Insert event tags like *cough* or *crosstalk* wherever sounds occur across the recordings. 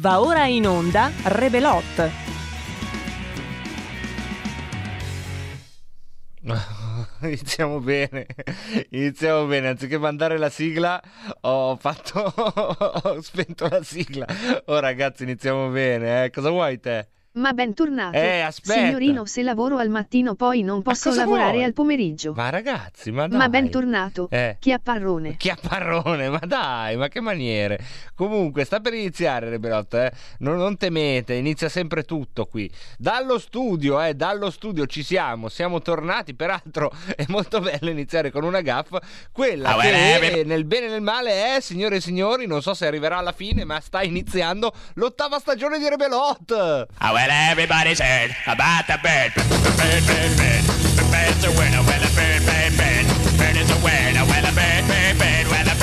Va ora in onda Rebelot. *laughs* Iniziamo bene, iniziamo bene. Anziché mandare la sigla, ho fatto. *laughs* ho spento la sigla. Oh, ragazzi, iniziamo bene. Eh. Cosa vuoi te? Ma bentornato. Eh, aspetta. Signorino, se lavoro al mattino poi non posso lavorare vuoi? al pomeriggio. Ma ragazzi, ma dai. Ma bentornato. Eh. Chiapparrone. Chiapparrone, ma dai, ma che maniere. Comunque, sta per iniziare, Rebelot, eh? non, non temete, inizia sempre tutto qui. Dallo studio, eh, dallo studio ci siamo, siamo tornati, peraltro *laughs* è molto bello iniziare con una gaffa, quella Ah, che bene, nel bene e nel male è, signore e signori, non so se arriverà alla fine, ma sta iniziando l'ottava stagione di Rebelot. Oh, well, everybody's heard about the bird. Bird, bird, bird. Bird's a winner. Well, a bird, bird, bird. Bird is a winner. Well, a bird, bird, bird. Well, a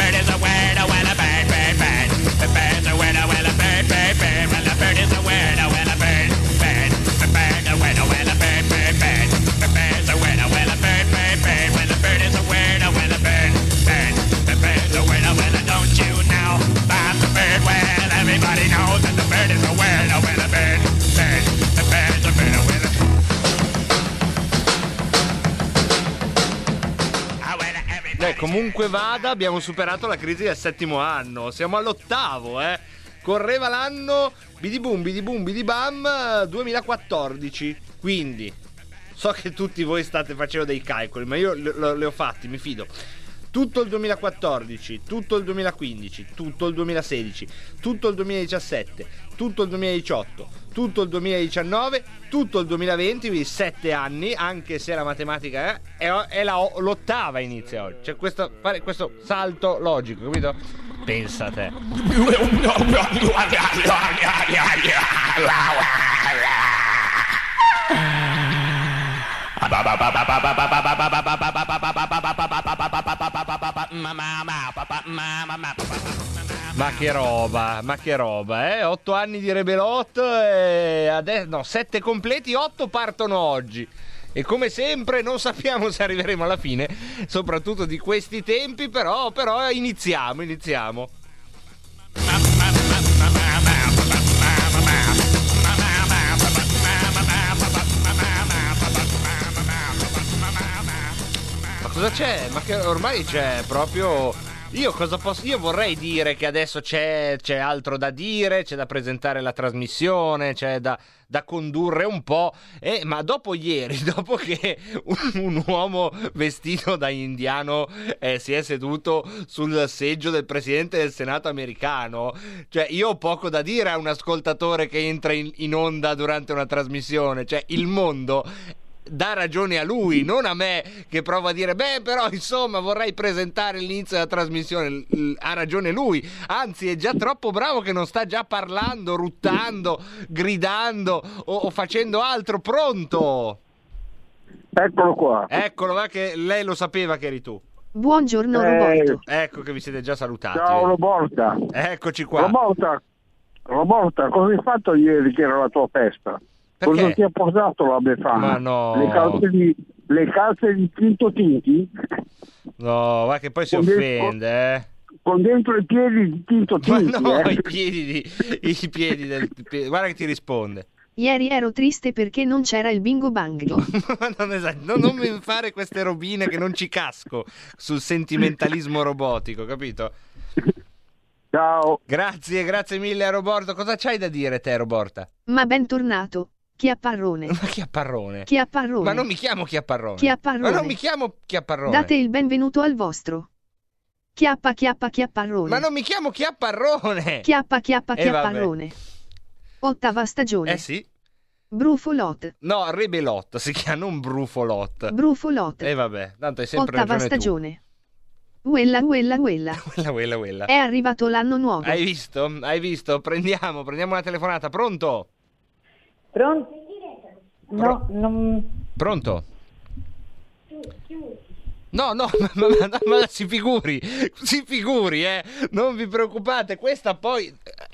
well, everybody Eh, comunque vada, abbiamo superato la crisi del settimo anno. Siamo all'ottavo, eh. Correva l'anno bidibum, bidibum, bidibam 2014. Quindi, so che tutti voi state facendo dei calcoli, ma io le ho fatti, mi fido. Tutto il 2014, tutto il 2015, tutto il 2016, tutto il 2017, tutto il 2018, tutto il 2019, tutto il 2020, quindi 7 anni, anche se la matematica è, è, la- l'ottava inizia oggi. C'è questo, fare questo salto logico, capito? Pensa a te. Ma che roba, ma che roba, eh? 8 anni di Rebelot e adesso, no, 7 completi, 8 partono oggi. E come sempre non sappiamo se arriveremo alla fine, soprattutto di questi tempi, però, però iniziamo, iniziamo. Ma cosa c'è? Ma che ormai c'è proprio. Io cosa posso. Io vorrei dire che adesso c'è, c'è altro da dire, c'è da presentare la trasmissione, c'è da, da condurre un po'. eh, ma dopo ieri, *laughs* dopo che un, un uomo vestito da indiano eh, si è seduto sul seggio del presidente del Senato americano, cioè io ho poco da dire a un ascoltatore che entra in, in onda durante una trasmissione. Cioè, il mondo dà ragione a lui, non a me che provo a dire, beh, però insomma vorrei presentare l'inizio della trasmissione. Ha ragione lui, anzi è già troppo bravo che non sta già parlando, ruttando, gridando o, o facendo altro. Pronto? Eccolo qua. Eccolo, va che lei lo sapeva che eri tu. Buongiorno Eh, Roberto. Ecco che vi siete già salutati. Ciao Roborta. Eccoci qua. Roborta, Roborta, cosa hai fatto ieri che era la tua festa? Perché? Cosa ti ha portato la Befana? Ma no. Le calze di, le calze di Tinto Tinti? No, va che poi si Con dentro- offende, eh. Con dentro i piedi di Tinto Ma Tinti, no, eh? i piedi, di, i piedi del... Guarda che ti risponde. Ieri ero triste perché non c'era il bingo banglo. Ma *laughs* non, esa- no, non mi fare queste robine che non ci casco sul sentimentalismo robotico, capito? Ciao. Grazie, grazie mille a Roborto. Cosa c'hai da dire te, Roborta? Ma bentornato. Chiapparrone. Ma Chiapparrone. Chiapparrone. Ma non mi chiamo Chiapparrone. Chiapparrone. Ma non mi chiamo Chiapparrone. Date il benvenuto al vostro. Chiappa chiappa chiapparone. Ma non mi chiamo Chiapparone. Chiappa chiappa Eh, vabbè. chiapparone. Ottava stagione. Eh sì. Brufolot. No, Rebelot si chiama, non Brufolot. Brufolot. E vabbè, tanto hai sempre Ottava ragione tu. stagione. Quella, quella, quella. *laughs* Quella, quella, quella. È arrivato l'anno nuovo. Hai visto? Hai visto? Prendiamo, prendiamo una telefonata. Pronto? Pronto? No, non... Pronto? No, no, *laughs* ma, ma- ma- ma si figuri, si figuri, eh. Non vi preoccupate, questa poi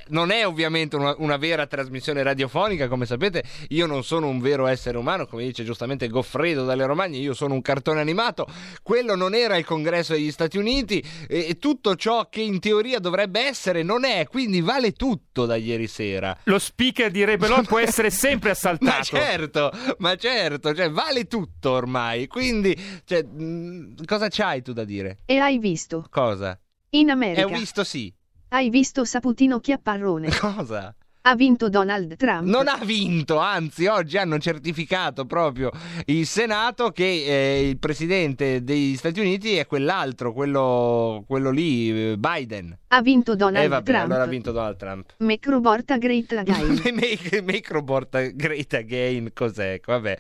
non è ovviamente una, una vera trasmissione radiofonica, come sapete, io non sono un vero essere umano, come dice giustamente Goffredo dalle Romagne, io sono un cartone animato, quello non era il congresso degli Stati Uniti e, e tutto ciò che in teoria dovrebbe essere non è, quindi vale tutto da ieri sera. Lo speaker di Rebelon può essere *laughs* sempre assaltato. Ma certo, ma certo, cioè vale tutto ormai, quindi cioè, mh, cosa c'hai tu da dire? E hai visto? Cosa? In America. un visto sì. Hai visto Saputino Chiapparrone? *laughs* Cosa? Ha vinto Donald Trump. Non ha vinto, anzi oggi hanno certificato proprio il Senato che eh, il presidente degli Stati Uniti è quell'altro, quello, quello lì, eh, Biden. Ha vinto Donald E vabbè, Trump. allora ha vinto Donald Trump. Macroborta Great Again. *laughs* Macrobot Great Again, cos'è? Vabbè,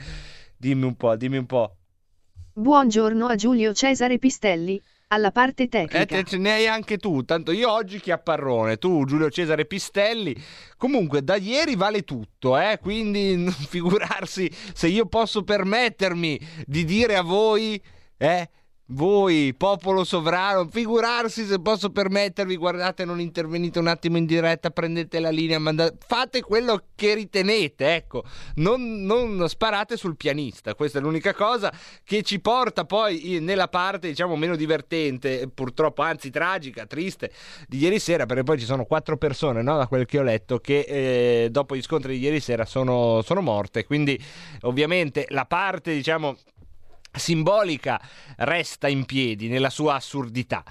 dimmi un po', dimmi un po'. Buongiorno a Giulio Cesare Pistelli, alla parte Eh, tecnica. te- ce ne hai anche tu, tanto io oggi chiapparrone, tu Giulio Cesare Pistelli. Comunque da ieri vale tutto, eh? quindi *laughs* figurarsi se io posso permettermi di dire a voi, eh? Voi, popolo sovrano, figurarsi se posso permettervi, guardate, non intervenite un attimo in diretta, prendete la linea, mandate, fate quello che ritenete, ecco, non, non sparate sul pianista, questa è l'unica cosa che ci porta poi nella parte, diciamo, meno divertente, purtroppo, anzi tragica, triste, di ieri sera, perché poi ci sono quattro persone, no, da quel che ho letto, che eh, dopo gli scontri di ieri sera sono, sono morte, quindi ovviamente la parte, diciamo, simbolica resta in piedi nella sua assurdità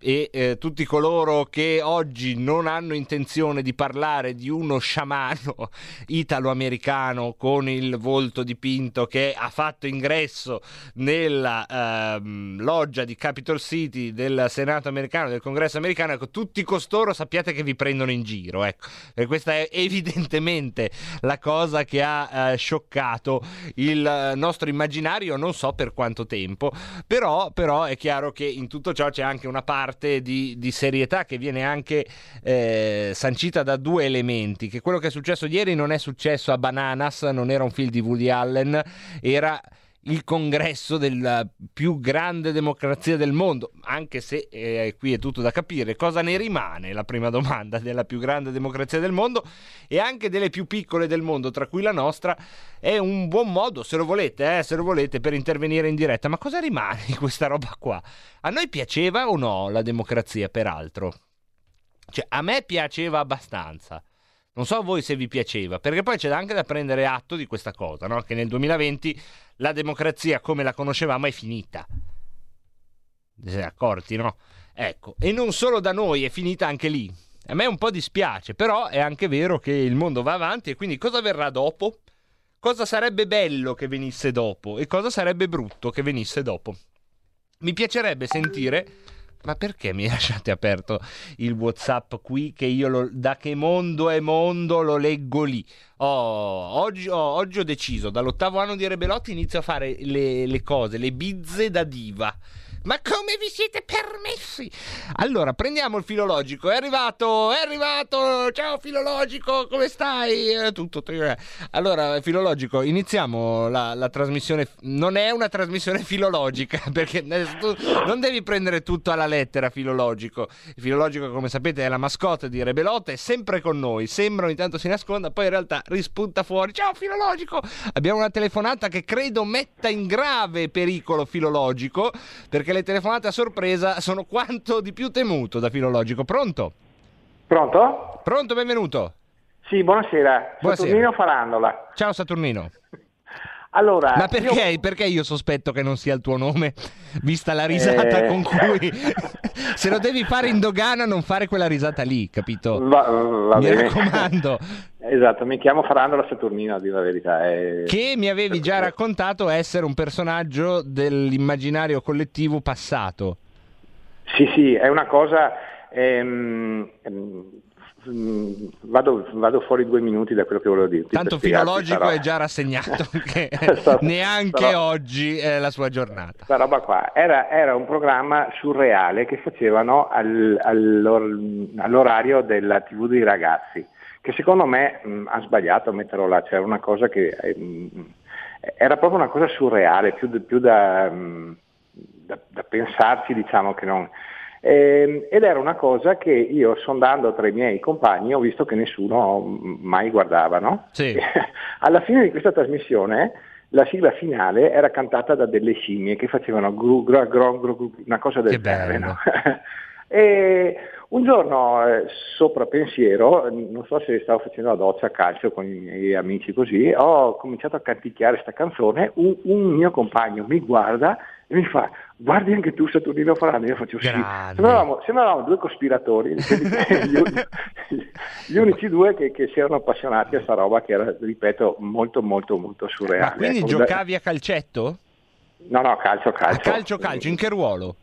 e eh, tutti coloro che oggi non hanno intenzione di parlare di uno sciamano *laughs* italo-americano con il volto dipinto che ha fatto ingresso nella ehm, loggia di Capitol City del Senato americano, del Congresso americano, ecco, tutti costoro sappiate che vi prendono in giro, ecco, e questa è evidentemente la cosa che ha eh, scioccato il eh, nostro immaginario, non so per quanto tempo, però, però è chiaro che in tutto ciò c'è anche una parte di, di serietà che viene anche eh, sancita da due elementi, che quello che è successo ieri non è successo a Bananas, non era un film di Woody Allen, era il congresso della più grande democrazia del mondo, anche se eh, qui è tutto da capire, cosa ne rimane la prima domanda *laughs* della più grande democrazia del mondo e anche delle più piccole del mondo, tra cui la nostra, è un buon modo, se lo volete, eh, se lo volete, per intervenire in diretta. Ma cosa rimane di questa roba qua? A noi piaceva o no la democrazia, peraltro? Cioè, a me piaceva abbastanza. Non so a voi se vi piaceva, perché poi c'è anche da prendere atto di questa cosa, no? che nel 2020 la democrazia come la conoscevamo è finita. Siete accorti, no? Ecco, e non solo da noi, è finita anche lì. A me un po' dispiace, però è anche vero che il mondo va avanti e quindi cosa verrà dopo? Cosa sarebbe bello che venisse dopo e cosa sarebbe brutto che venisse dopo? Mi piacerebbe sentire ma perché mi *laughs* lasciate aperto il WhatsApp qui che io lo- da che mondo è mondo lo leggo lì? Oh, oggi, oh, oggi ho deciso, dall'ottavo anno di Rebelotti inizio a fare le, le cose, le bizze da diva. Ma come vi siete permessi? Allora, prendiamo il filologico. È arrivato, è arrivato. Ciao filologico, come stai? Eh, Tutto. eh. Allora, filologico, iniziamo la, la trasmissione. Non è una trasmissione filologica, *laughs* perché non devi prendere tutto alla lettera, filologico. Il filologico, come sapete, è la mascotte di Rebelotta, è sempre con noi. Sembra ogni tanto si nasconda, poi in realtà rispunta fuori. Ciao filologico! Abbiamo una telefonata che credo metta in grave pericolo filologico, perché le telefonate a sorpresa sono quanto di più temuto da filologico. Pronto? Pronto? Pronto, benvenuto. Sì, buonasera. Buonasera. Saturnino Farandola. Ciao Saturnino. Allora, Ma perché, io- perché io sospetto che non sia il tuo nome, vista la risata Eh. con cui... Se lo devi fare in dogana, non fare quella risata lì, capito? Va, va Mi bene. raccomando. esatto, mi chiamo Farandola Saturnino, a dire la verità. è- Che mi avevi già raccontato essere un personaggio dell'immaginario collettivo passato. Sì, sì, è una cosa... ehm, ehm, vado, vado fuori due minuti da quello che volevo dirti. Tanto filologico sarò- è già rassegnato *laughs* che Sarò- neanche sarò- oggi è la sua giornata. Questa roba qua era, era un programma surreale che facevano al- all'or- all'orario della TV dei ragazzi, che secondo me mh, ha sbagliato a metterlo là, c'era una cosa che mh, era proprio una cosa surreale, più, più da, mh, da- da pensarci diciamo che non... Ehm, ed era una cosa che io sondando tra i miei compagni ho visto che nessuno mai guardava, no? Sì. *laughs* Alla fine di questa trasmissione la sigla finale era cantata da delle scimmie che facevano gru, gro, gru, gru, una cosa del genere. no? *laughs* e un giorno eh, sopra pensiero, non so se stavo facendo la doccia a calcio con i miei amici così, ho cominciato a canticchiare questa canzone, un, un mio compagno mi guarda e mi fa guardi anche tu Saturnino Farani, io faccio sì. Sembravamo, sembravamo due cospiratori, *laughs* gli, uni- gli unici due che, che si erano appassionati a sta roba che era, ripeto, molto molto molto surreale. Ma quindi Ecco, giocavi a calcetto? No, no, calcio, A calcio. calcio calcio, in che ruolo?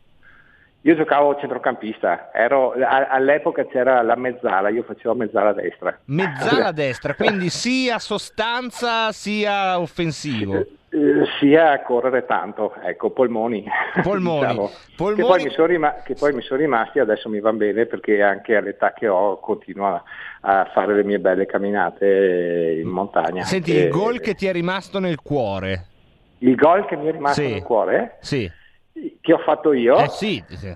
Io giocavo centrocampista, ero, a- all'epoca c'era la mezzala, io facevo mezzala destra. Mezzala destra, quindi sia sostanza sia offensivo. *laughs* Eh, sia a correre tanto, ecco, polmoni. *laughs* Polmoni. diciamo. Polmoni- Che, poi mi sono rima- che poi mi sono rimasti, adesso mi van bene perché anche all'età che ho continuo a, a fare le mie belle camminate in montagna. Senti, E- il gol che ti è rimasto nel cuore. il gol che mi è rimasto Sì. nel cuore, Sì. che ho fatto io, Eh sì, sì.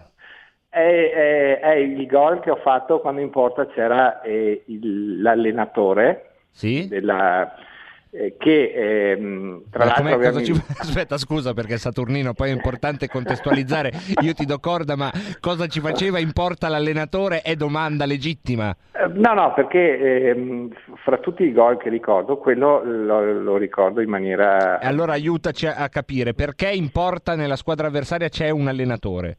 è, è- è il gol che ho fatto quando in porta c'era eh, il- l'allenatore Sì? della, che ehm, tra Ma l'altro cosa ci- *laughs* Aspetta, scusa perché Saturnino poi è importante contestualizzare. Io ti do corda, ma cosa ci faceva in porta l'allenatore è domanda legittima. Eh, No, no, perché ehm, fra tutti i gol che ricordo, quello lo, lo ricordo in maniera... E allora aiutaci a a capire perché in porta nella squadra avversaria c'è un allenatore.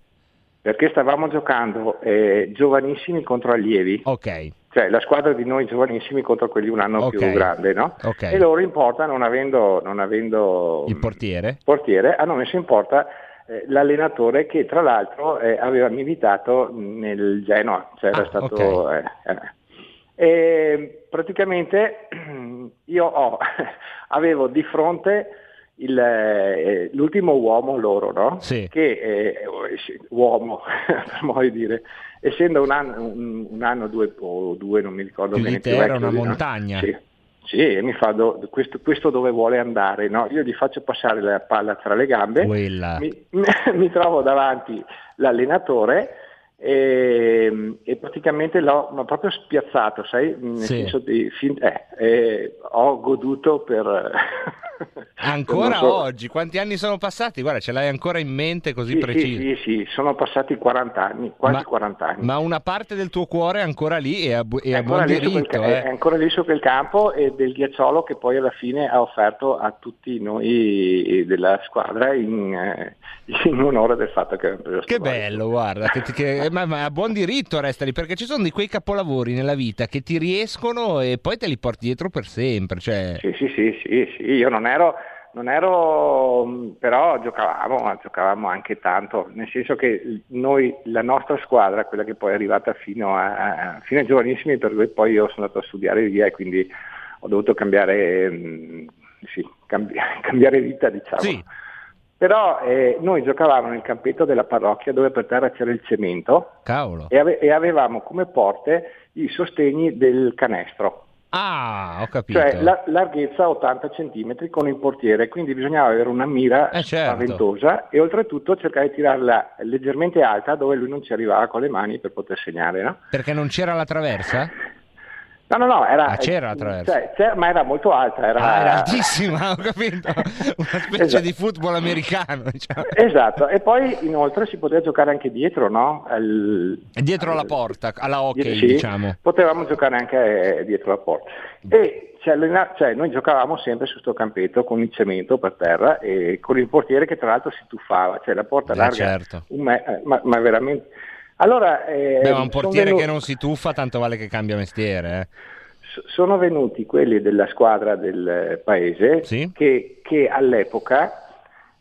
Perché stavamo giocando eh, giovanissimi contro allievi, Ok, cioè la squadra di noi giovanissimi contro quelli un anno Ok. più grande, no? Ok. E loro in porta, non avendo, non avendo il portiere. portiere, hanno messo in porta eh, l'allenatore che tra l'altro eh, aveva militato nel Genoa, cioè era Ah, stato... ok. eh, eh. E praticamente *clears throat* io ho, *laughs* avevo di fronte il, eh, l'ultimo uomo loro, no? Sì. Che eh, uomo, *laughs* per modo di dire, essendo un anno, un, un anno due o due, non mi ricordo Più bene. più era una montagna. Sì. Sì, e mi fa do- questo, questo dove vuole andare, no? Io gli faccio passare la palla tra le gambe, mi, *laughs* mi trovo davanti l'allenatore e, e praticamente l'ho proprio spiazzato, sai? Nel Sì. senso di fin- eh, eh, ho goduto per... *laughs* Ancora so- oggi, quanti anni sono passati? Guarda, ce l'hai ancora in mente così Sì, preciso. sì, sì, sì, sono passati 40 anni, quasi Ma- 40 anni. Ma una parte del tuo cuore è ancora lì e a, bu- e a ancora, buon quel, diritto. ca- eh. è ancora lì su quel campo e del ghiacciolo che poi alla fine ha offerto a tutti noi della squadra in, eh, *laughs* in onore del fatto che abbiamo preso Che bello, guarda, che che- ma, ma a buon diritto resta lì, perché ci sono di quei capolavori nella vita che ti riescono e poi te li porti dietro per sempre. Cioè, Sì, sì, sì, sì, sì, io non ero, non ero, mh, però giocavamo, ma giocavamo anche tanto, nel senso che noi, la nostra squadra, quella che poi è arrivata fino a, fino ai giovanissimi, per cui poi io sono andato a studiare via e quindi ho dovuto cambiare, mh, sì, cambi- *laughs* cambiare vita, diciamo. Sì. Però eh, noi giocavamo nel campetto della parrocchia dove per terra c'era il cemento e, ave- e avevamo come porte i sostegni del canestro. Ah, ho capito. Cioè la larghezza 80 cm con il portiere, quindi bisognava avere una mira Eh, certo. spaventosa e oltretutto cercare di tirarla leggermente alta dove lui non ci arrivava con le mani per poter segnare. No, Perché non c'era la traversa? No, no, no, era, Ah, c'era la traversa. cioè, c'era- ma era molto alta. Era, Ah, era altissima, *laughs* ho capito. Una specie Esatto. di football americano, diciamo. Esatto, e poi inoltre si poteva giocare anche dietro, no? Al- Dietro alla porta, alla hockey, Sì, diciamo. Potevamo giocare anche eh, dietro la porta. E cioè, noi giocavamo sempre su sto campetto con il cemento per terra e con il portiere che tra l'altro si tuffava, cioè la porta Eh, larga, certo. me- eh, ma, ma veramente... Allora, eh, Beh, ma un portiere venu- che non si tuffa, tanto vale che cambia mestiere. eh. sono venuti quelli della squadra del eh, paese Sì. che, che all'epoca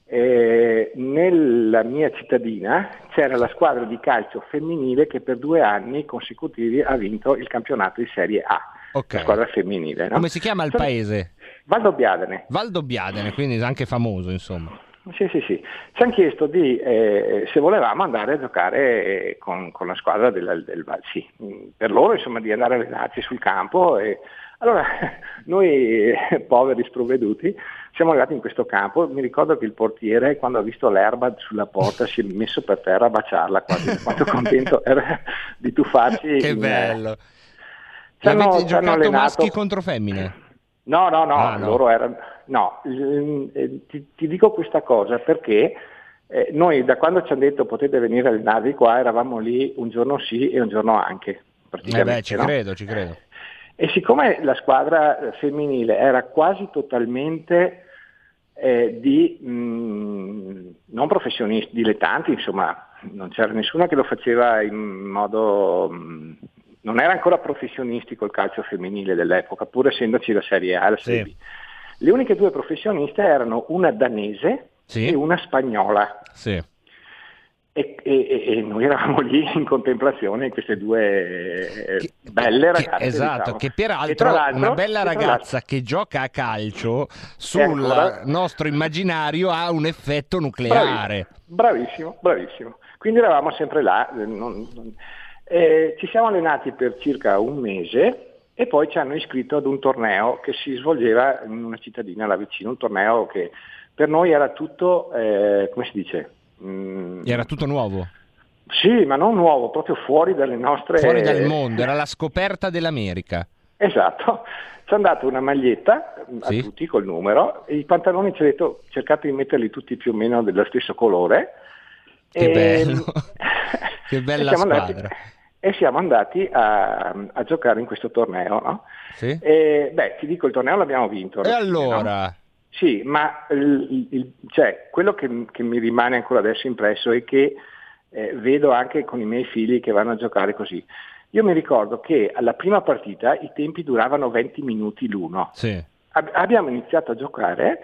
eh, nella mia cittadina c'era la squadra di calcio femminile che per due anni consecutivi ha vinto il campionato di Serie A, Ok. la squadra femminile. no? Come si chiama il paese? Valdobbiadene. Valdobbiadene, quindi anche famoso, insomma. Sì, sì, sì. Ci hanno chiesto di, eh, se volevamo andare a giocare eh, con, con la squadra del, del Val- sì, mh, per loro insomma di andare a allenarsi sul campo. E, allora *laughs* noi eh, poveri sprovveduti siamo arrivati in questo campo, mi ricordo che il portiere quando ha visto l'erba sulla porta si è messo per terra a baciarla quasi, *laughs* quanto contento era di tuffarsi. Che in- bello. Ci hanno- ci giocato allenato- maschi contro femmine? No, no, no, Ah, no. loro erano... No, eh, ti, ti dico questa cosa perché eh, noi da quando ci hanno detto potete venire a allenarvi qua eravamo lì un giorno sì e un giorno anche. Eh beh, ci no? credo, ci credo. E siccome la squadra femminile era quasi totalmente eh, di mm, non professionisti, dilettanti, insomma, non c'era nessuno che lo faceva in modo... mm, non era ancora professionistico il calcio femminile dell'epoca, pur essendoci la Serie A e la Serie Sì. B. Le uniche due professioniste erano una danese Sì. e una spagnola. Sì. E, e- e noi eravamo lì in contemplazione queste due eh, Che- belle che- ragazze. esatto, diciamo. che peraltro una bella ragazza che gioca a calcio sul ancora- nostro immaginario ha un effetto nucleare. Bravissimo, bravissimo. Quindi eravamo sempre là. non- non- eh, ci siamo allenati per circa un mese e poi ci hanno iscritto ad un torneo che si svolgeva in una cittadina là vicino, un torneo che per noi era tutto, eh, come si dice? Mm, Era tutto nuovo, Sì, ma non nuovo, proprio fuori dalle nostre... fuori dal mondo, era la scoperta dell'America. Esatto, ci hanno dato una maglietta mm, a Sì. tutti col numero e i pantaloni ci ha detto cercate di metterli tutti più o meno dello stesso colore. Che E- bello. *laughs* Che bella siamo andati- squadra. E siamo andati a, a giocare in questo torneo. No? Sì? E, beh, ti dico, il torneo l'abbiamo vinto. E fine, no? allora? Sì, ma il- il- cioè, quello che, che mi rimane ancora adesso impresso è che eh, vedo anche con i miei figli che vanno a giocare così. Io mi ricordo che alla prima partita i tempi duravano 20 minuti l'uno. Sì. Ab- abbiamo iniziato a giocare,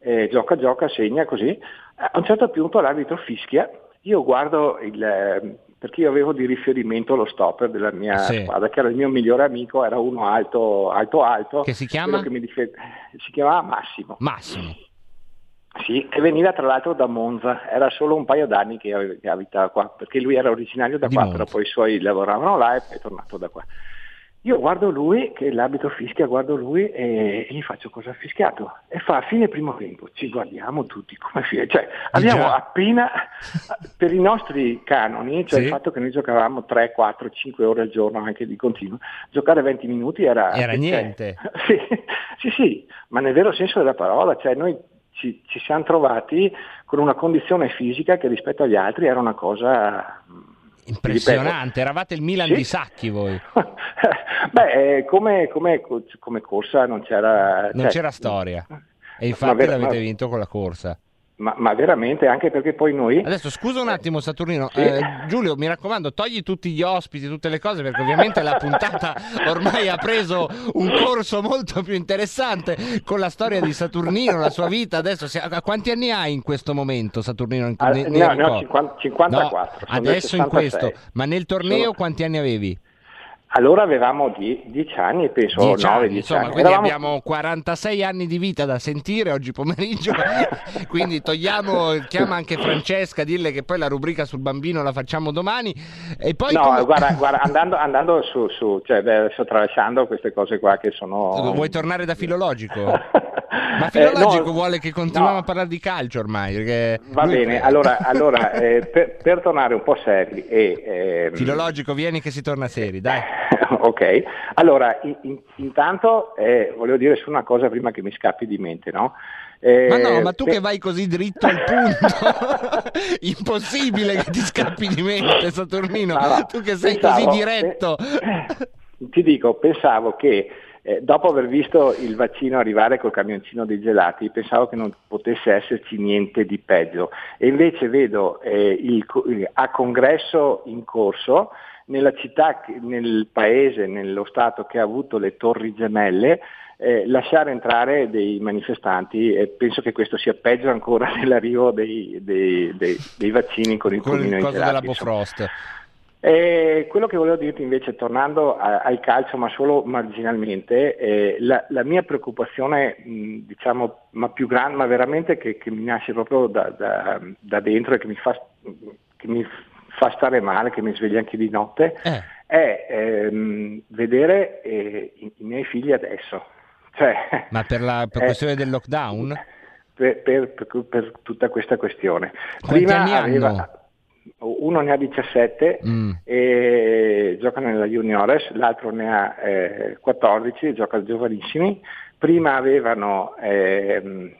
eh, gioca, gioca, segna così. A un certo punto l'arbitro fischia, io guardo il... perché io avevo di riferimento lo stopper della mia Sì. squadra, che era il mio migliore amico, era uno alto, alto, alto. Che si chiama? che mi dife- si chiamava Massimo. Massimo. Sì, che veniva tra l'altro da Monza, era solo un paio d'anni che, abitava qua, perché lui era originario da Di qua, Monza. però poi i suoi lavoravano là e poi è tornato da qua. Io guardo lui, che l'abito fischia, guardo lui e, e gli faccio cosa ha fischiato. E fa a fine primo tempo, ci guardiamo tutti come fine. Cioè, abbiamo già. appena, per i nostri canoni, cioè Sì. il fatto che noi giocavamo 3, 4, 5 ore al giorno anche di continuo, giocare 20 minuti era... Era niente. *laughs* sì, sì, sì, ma nel vero senso della parola, cioè noi ci, ci siamo trovati con una condizione fisica che rispetto agli altri era una cosa... Impressionante, eravate il Milan Sì. di Sacchi voi. *laughs* Beh, eh, come, come- come corsa non c'era... Non cioè, c'era storia. E infatti ver- l'avete ma- vinto con la corsa. Ma, ma veramente, anche perché poi noi... Adesso scusa un attimo Saturnino, Sì. Eh, Giulio mi raccomando togli tutti gli ospiti, tutte le cose perché ovviamente la puntata ormai ha preso un corso molto più interessante con la storia di Saturnino, la sua vita. Adesso si- a quanti anni hai in questo momento Saturnino? In- Ah, ne- no, ne ho ricordi? 50 54, No, adesso in 66. questo, ma nel torneo Sono- quanti anni avevi? Allora avevamo die- 10 anni, penso, 10 9, anni, 10 insomma, anni. quindi Eravamo- abbiamo 46 anni di vita da sentire oggi pomeriggio. *laughs* quindi togliamo, chiama anche Francesca, dille che poi la rubrica sul bambino la facciamo domani. E poi No, come- guarda, guarda, *laughs* andando, andando su, su cioè, beh, adesso tralasciando queste cose qua che sono... Vuoi tornare da filologico? *laughs* Ma Eh, filologico no, vuole che continuiamo no. a parlare di calcio ormai. Va bene, allora, allora eh, per, per tornare un po' seri e... ehm, Filologico, vieni che si torna seri, dai. *laughs* ok, allora in- in- intanto eh, volevo dire su una cosa prima che mi scappi di mente, no? Eh, Ma no, ma tu per- che vai così dritto al punto, *laughs* impossibile che ti scappi di mente, Saturnino. No, no, Tu che sei pensavo- così diretto. eh, *laughs* ti dico, pensavo che eh, dopo aver visto il vaccino arrivare col camioncino dei gelati, pensavo che non potesse esserci niente di peggio. E invece vedo eh, il a congresso in corso nella città, nel paese, nello Stato che ha avuto le torri gemelle, eh, lasciare entrare dei manifestanti e penso che questo sia peggio ancora *laughs* dell'arrivo dei, dei- dei- dei vaccini con il Con il pulmino coso della insomma. Bofrost. E quello che volevo dirti invece, tornando a- al calcio, ma solo marginalmente, eh, la, la mia preoccupazione, mh, diciamo, ma più grande, ma veramente che, che mi nasce proprio da, da- da dentro e che mi, fa, che mi fa stare male, che mi sveglia anche di notte, Eh. è ehm, vedere eh, i, i miei figli adesso. *laughs* Cioè, Ma per la per eh, questione del lockdown? per, per- per- per tutta questa questione. Quanti anni hanno? uno ne ha 17 Mm. e gioca nella juniores, l'altro ne ha eh, 14 e gioca giovanissimi. Prima avevano ehm,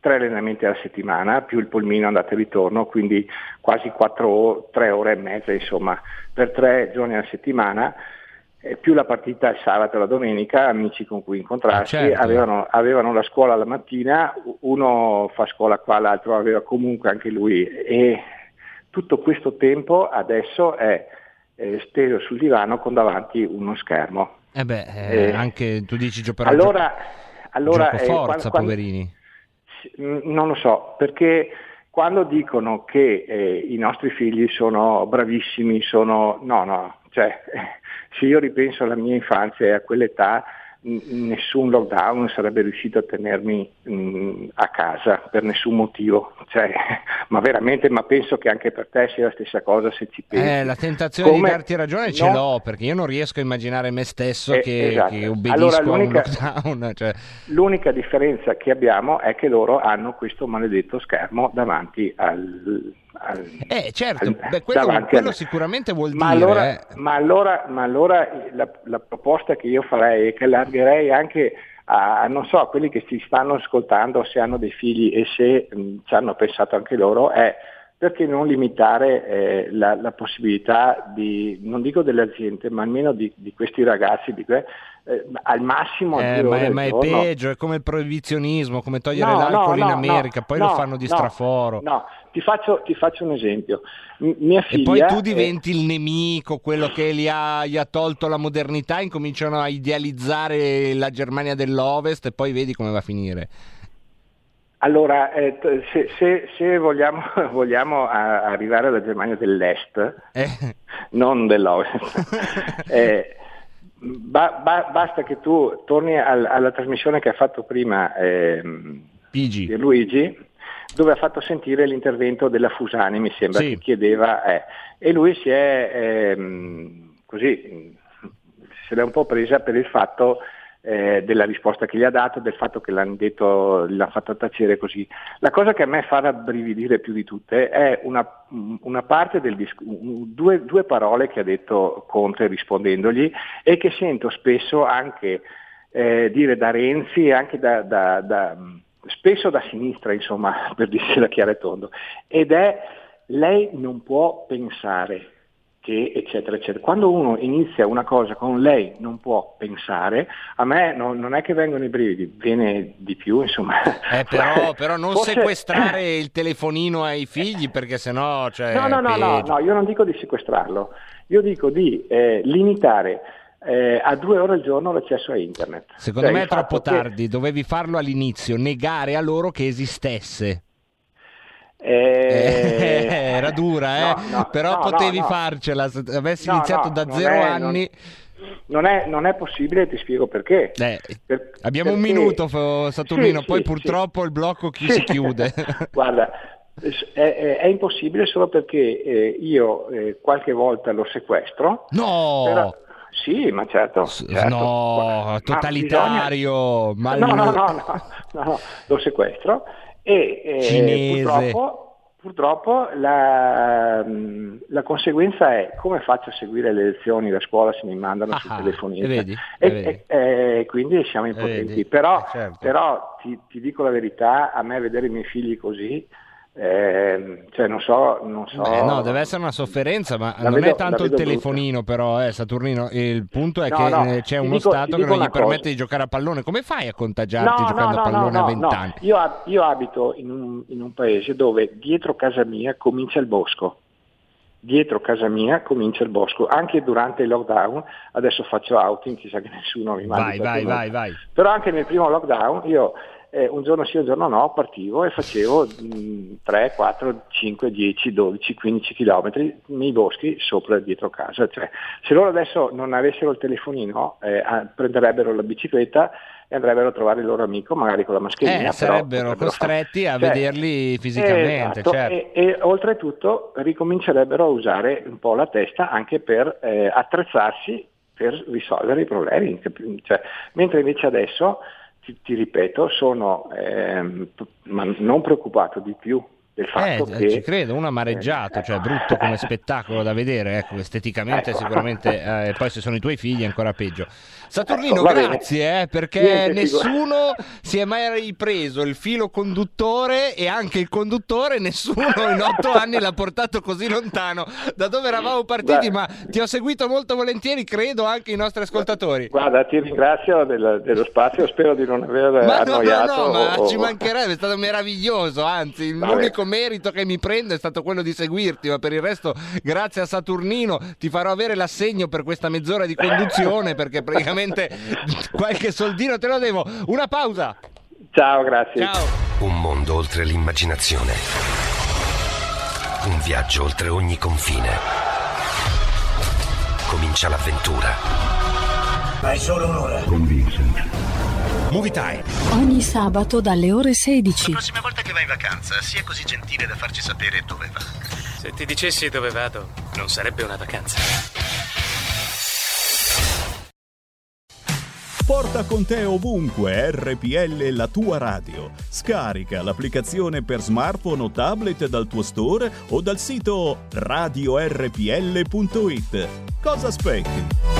tre allenamenti alla settimana, più il polmino andata e ritorno, quindi quasi 4 ore, 3 ore e mezza, insomma, per tre giorni alla settimana. più la partita il sabato e la domenica, amici con cui incontrarsi, Ah, certo. avevano, avevano la scuola la mattina, uno fa scuola qua, l'altro aveva comunque anche lui e tutto questo tempo adesso è eh, steso sul divano con davanti uno schermo. Eh beh, eh, Eh, anche tu dici gio- però allora, allora gioco eh, forza, quan- quan- poverini. Non lo so, perché quando dicono che eh, i nostri figli sono bravissimi, sono... No, no, cioè *laughs* se io ripenso alla mia infanzia e a quell'età, nessun lockdown sarebbe riuscito a tenermi mm, a casa per nessun motivo. Cioè, *laughs* ma veramente, ma penso che anche per te sia la stessa cosa se ci pensi. Eh, la tentazione Come- di darti ragione ce no, l'ho, perché io non riesco a immaginare me stesso Eh, che, esatto. che obbedisco Allora, l'unica- lockdown. *laughs* Cioè, L'unica differenza che abbiamo è che loro hanno questo maledetto schermo davanti al... al- eh, certo, al- beh, quello, quello a- sicuramente vuol ma dire... allora, eh. ma allora, ma allora la, la proposta che io farei è che allargherei anche a, non so, a quelli che ci stanno ascoltando, se hanno dei figli e se mh, ci hanno pensato anche loro, è perché non limitare eh, la, la possibilità di, non dico delle aziende, ma almeno di, di questi ragazzi, di que- eh, al massimo Eh, ma, è, ma è peggio, è come il proibizionismo, come togliere No, l'alcol no, in America, no, poi lo no, fanno di straforo. No, ti faccio, ti faccio un esempio. M- mia E figlia, poi tu diventi il nemico, quello che gli ha, gli ha tolto la modernità, incominciano a idealizzare la Germania dell'Ovest e poi vedi come va a finire. Allora, eh, se, se- se vogliamo, *laughs* vogliamo a- arrivare alla Germania dell'Est, Eh, non dell'Ovest, *laughs* eh, ba- ba- basta che tu torni al- alla trasmissione che ha fatto prima ehm. Luigi, dove ha fatto sentire l'intervento della Fusani, mi sembra, Sì. che chiedeva, eh, e lui si è ehm, così, se l'è un po' presa per il fatto eh, della risposta che gli ha dato, del fatto che l'hanno detto, l'hanno fatto tacere così. La cosa che a me fa rabbrividire più di tutte è una, una parte del disc- due, due parole che ha detto Conte rispondendogli e che sento spesso anche eh, dire da Renzi e anche da, da- da- spesso da sinistra, insomma, *laughs* per dirsela chiaro e tondo, ed è lei non può pensare che eccetera eccetera. Quando uno inizia una cosa con lei non può pensare, a me no- non è che vengono i brividi, viene di più, insomma. Eh, *laughs* però, però non Forse- sequestrare *laughs* il telefonino ai figli perché sennò cioè, No, no, no, no, no, io non dico di sequestrarlo, io dico di eh, limitare eh, a due ore al giorno l'accesso a internet. Secondo Cioè, me è troppo che- tardi, dovevi farlo all'inizio, negare a loro che esistesse. Eh, *laughs* era dura, eh? no, no, però no, potevi farcela se avessi iniziato da zero è- anni. Non è, non è possibile, ti spiego perché. Eh, Per- abbiamo un perché- minuto, F- Saturnino, Sì, poi sì, purtroppo il blocco chi Sì. si chiude. *laughs* Guarda, è, è- è impossibile solo perché eh, io eh, qualche volta lo sequestro. no! però- sì, ma certo. Certo. no, Ma totalitario, bisogna- mal- No, no, no, no, no, no, lo sequestro e eh, Cinese. purtroppo, purtroppo la, mm, la conseguenza è come faccio a seguire le lezioni da scuola se mi mandano sul Ah, telefonino e e, e vedi. e- e quindi siamo impotenti. vedi, Però, eh, certo. però ti, ti dico la verità, a me vedere i miei figli così, ehm, cioè non so, non so. Beh, no, deve essere una sofferenza, ma La non vedo- è tanto il telefonino, però, eh, Saturnino. Il punto è No, che no, eh, c'è uno dico- Stato che non gli una permette cosa. di giocare a pallone. Come fai a contagiarti giocando a pallone a 20 anni? Io, io abito in un, in un paese dove dietro casa mia comincia il bosco. Dietro casa mia comincia il bosco, anche durante il lockdown, adesso faccio outing, chissà che *laughs* nessuno mi mandi Vai, vai, vai, vai. Però anche nel primo lockdown io eh, un giorno sì, un giorno no, partivo e facevo mh, 3, 4, 5, 10, 12, 15 chilometri nei boschi sopra e dietro casa. Cioè, se loro adesso non avessero il telefonino, eh, prenderebbero la bicicletta e andrebbero a trovare il loro amico, magari con la mascherina. Eh, sarebbero costretti a Cioè, vederli fisicamente, esatto, certo. e, e oltretutto ricomincerebbero a usare un po' la testa anche per eh, attrezzarsi per risolvere i problemi. Cioè, mentre invece adesso, ti, ti ripeto, sono ma non preoccupato di più del fatto Eh, che... ci credo, uno amareggiato, cioè brutto come spettacolo da vedere, ecco, esteticamente Ecco. sicuramente, eh, poi se sono i tuoi figli ancora peggio. Saturnino, Ecco, grazie, eh, perché Niente, nessuno si è mai ripreso il filo conduttore e anche il conduttore, nessuno in otto *laughs* anni l'ha portato così lontano da dove eravamo partiti, Guarda. ma ti ho seguito molto volentieri, credo anche i nostri ascoltatori. Guarda, ti ringrazio del- dello spazio, spero di non aver Ma no, no, annoiato. no, ma o- ci mancherebbe, è stato meraviglioso, anzi Vabbè. L'unico merito che mi prendo è stato quello di seguirti, ma per il resto grazie a Saturnino ti farò avere l'assegno per questa mezz'ora di conduzione perché praticamente *laughs* qualche soldino te lo devo. Una pausa. Ciao, grazie. Ciao. Un mondo oltre l'immaginazione. Un viaggio oltre ogni confine. Comincia l'avventura. Hai solo un'ora. Movie Time. Ogni sabato dalle ore 16. prossima volta che vai in vacanza, sia così gentile da farci sapere dove va. Se ti dicessi dove vado, non sarebbe una vacanza. Porta con te ovunque RPL la tua radio. Scarica l'applicazione per smartphone o tablet dal tuo store o dal sito radiorpl.it. Cosa aspetti?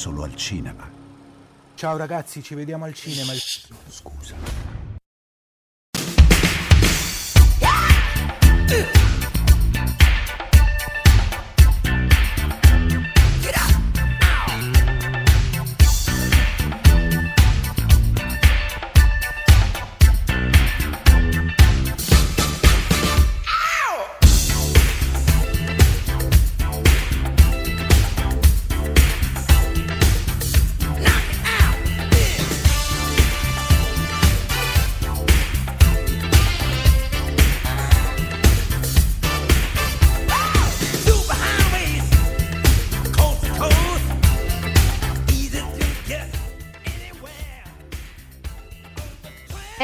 Solo al cinema. Ciao ragazzi, ci vediamo al cinema. Scusa.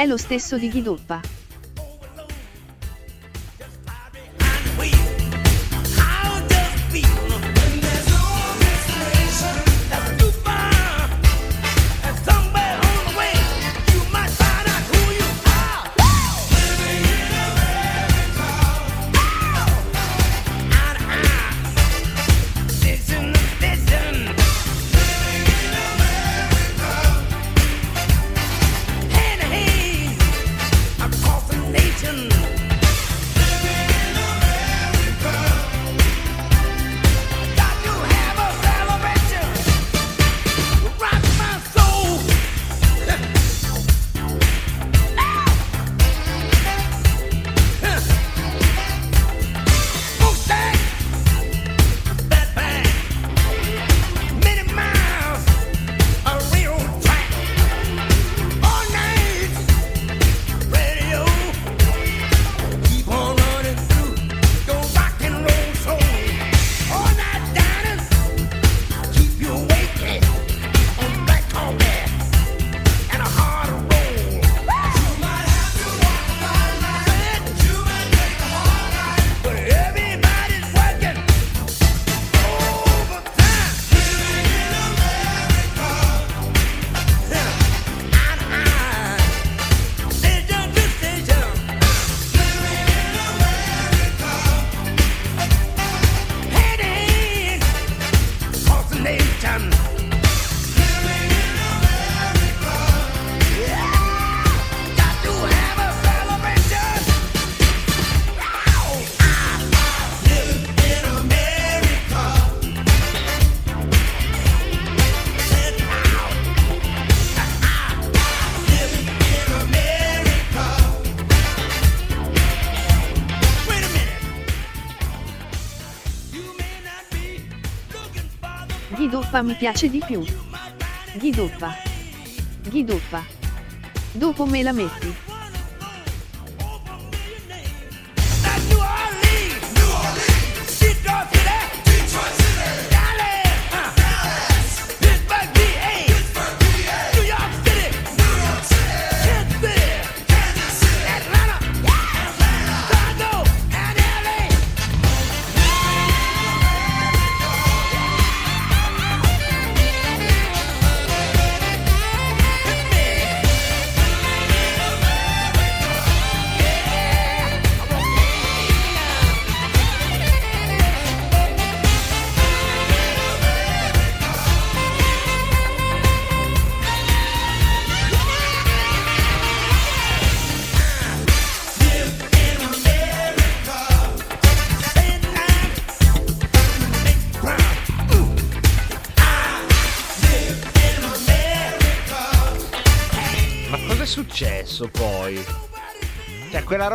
Lo stesso di Ghidoppa. Ghiduppa mi piace di più. Ghiduppa. Ghiduppa. Dopo me la metti.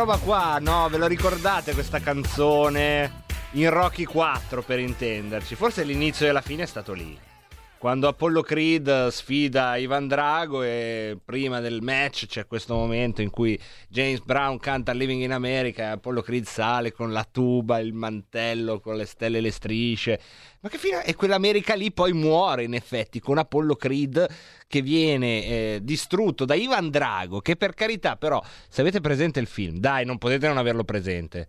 Roba qua, no? Ve lo ricordate questa canzone? In Rocky 4 per intenderci. Forse l'inizio e la fine è stato lì. Quando Apollo Creed sfida Ivan Drago e prima del match c'è questo momento in cui James Brown canta Living in America e Apollo Creed sale con la tuba, il mantello, con le stelle e le strisce. Ma che fine? E quell'America lì poi muore in effetti con Apollo Creed che viene eh, distrutto da Ivan Drago, che per carità però, se avete presente il film, dai, non potete non averlo presente.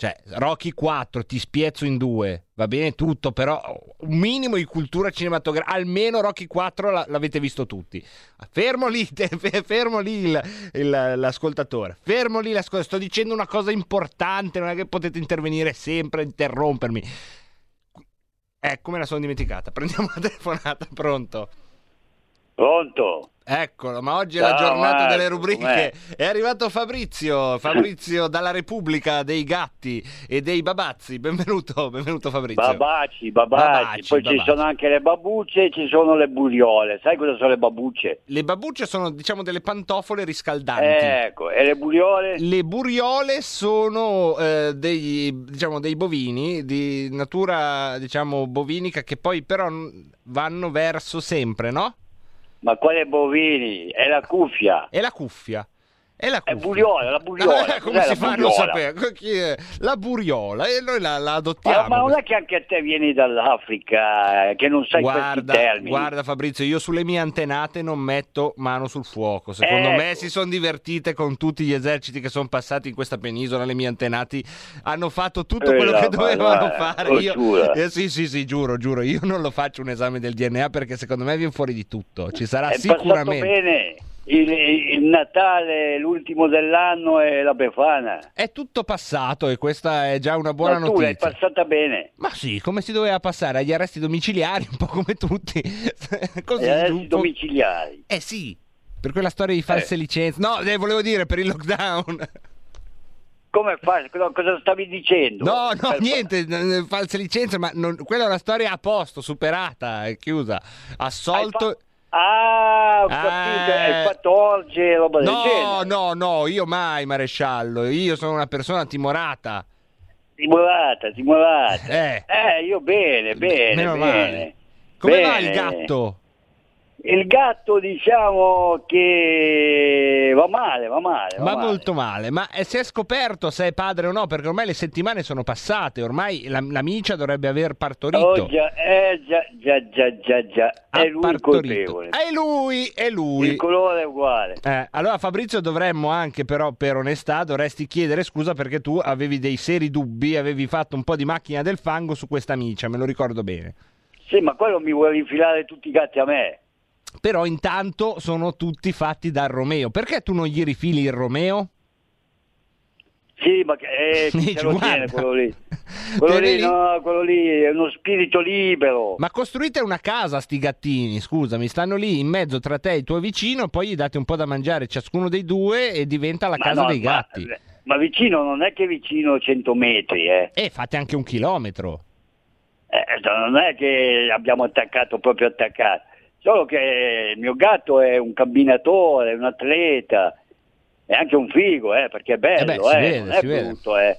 Cioè, Rocky 4 ti spiezzo in due, va bene tutto, però un minimo di cultura cinematografica, almeno Rocky 4 la- l'avete visto tutti. Fermo lì, te- *laughs* fe- fermo lì il- il- l'ascoltatore, fermo lì l'ascoltatore, sto dicendo una cosa importante, non è che potete intervenire sempre, interrompermi. Ecco, me la sono dimenticata, *laughs* prendiamo la telefonata, pronto? Pronto? Eccolo, ma oggi è la giornata Marco, delle rubriche. com'è? È arrivato Fabrizio, Fabrizio dalla Repubblica dei Gatti e dei Babazzi. Benvenuto, benvenuto Fabrizio. Babaci, babaci, Babaci, poi babaci. ci sono anche le babbucce e ci sono le buriole. Sai cosa sono le babbucce? Le babbucce sono, diciamo, delle pantofole riscaldanti. Ecco, e le buriole? Le buriole sono eh, dei, diciamo, dei bovini di natura, diciamo, bovinica che poi però vanno verso sempre, no? Ma quale bovini? È la cuffia. È la cuffia. È la È buriola, la buriola. Eh, *laughs* come Cos'è si la fa a non sapere? Chi è? La buriola e noi la, la adottiamo. Ma, ma non è che anche te vieni dall'Africa, eh, che non sai questi Guarda, termini. guarda Fabrizio, io sulle mie antenate non metto mano sul fuoco. Secondo Ecco. me si sono divertite con tutti gli eserciti che sono passati in questa penisola. Le mie antenati hanno fatto tutto Eh, quello la che dovevano Madonna, fare. oh, Io, eh, sì, sì, sì, giuro, giuro. Io non lo faccio un esame del DNA perché secondo me viene fuori di tutto. Ci sarà È sicuramente. Il, il Natale, l'ultimo dell'anno e la Befana. È tutto passato e questa è già una buona Ma tu l'hai notizia. passata bene. Ma sì, come si doveva passare agli arresti domiciliari, un po' come tutti. *laughs* Così, Gli arresti domiciliari. Eh sì, per quella storia di false licenze. No, eh, volevo dire per il lockdown. *laughs* Come fai? Cosa, stavi dicendo? No, no, Per- niente, n- false licenze, ma non- quella è una storia a posto, superata, è chiusa. Assolto. Ah, ho capito, Eh. hai fatto orge e roba del No, genere. no, no, io mai, maresciallo. Io sono una persona timorata. Timorata, timorata. Eh. Eh, io bene, bene, Meno bene. male. Come va il Bene. gatto? Il gatto diciamo che va male, va male. Va Va male. molto male, ma eh, si è scoperto se è padre o no? Perché ormai le settimane sono passate, ormai la, la micia dovrebbe aver partorito. Oh, già, eh, già, già, già, già, già. È lui partorito. colpevole. È lui, è lui. Il colore è uguale. Eh, allora Fabrizio dovremmo anche però per onestà dovresti chiedere scusa perché tu avevi dei seri dubbi, avevi fatto un po' di macchina del fango su questa micia, me lo ricordo bene. Sì, ma quello mi vuole infilare tutti i gatti a me. Però intanto sono tutti fatti dal Romeo. Perché tu non gli rifili il Romeo? Sì, ma eh, *laughs* chi se lo tiene quello lì? Quello lì, vedi? no, quello lì è uno spirito libero. Ma costruite una casa sti gattini, scusami, stanno lì in mezzo tra te e il tuo vicino, poi gli date un po' da mangiare ciascuno dei due e diventa la Ma casa no, dei ma- gatti. Ma vicino non è che vicino 100 metri, eh. E fate anche un chilometro. Eh, non è che abbiamo attaccato proprio attaccato. Solo che il mio gatto è un camminatore, un atleta, è anche un figo, eh, perché è bello, Eh beh, eh, vede, non è brutto, eh.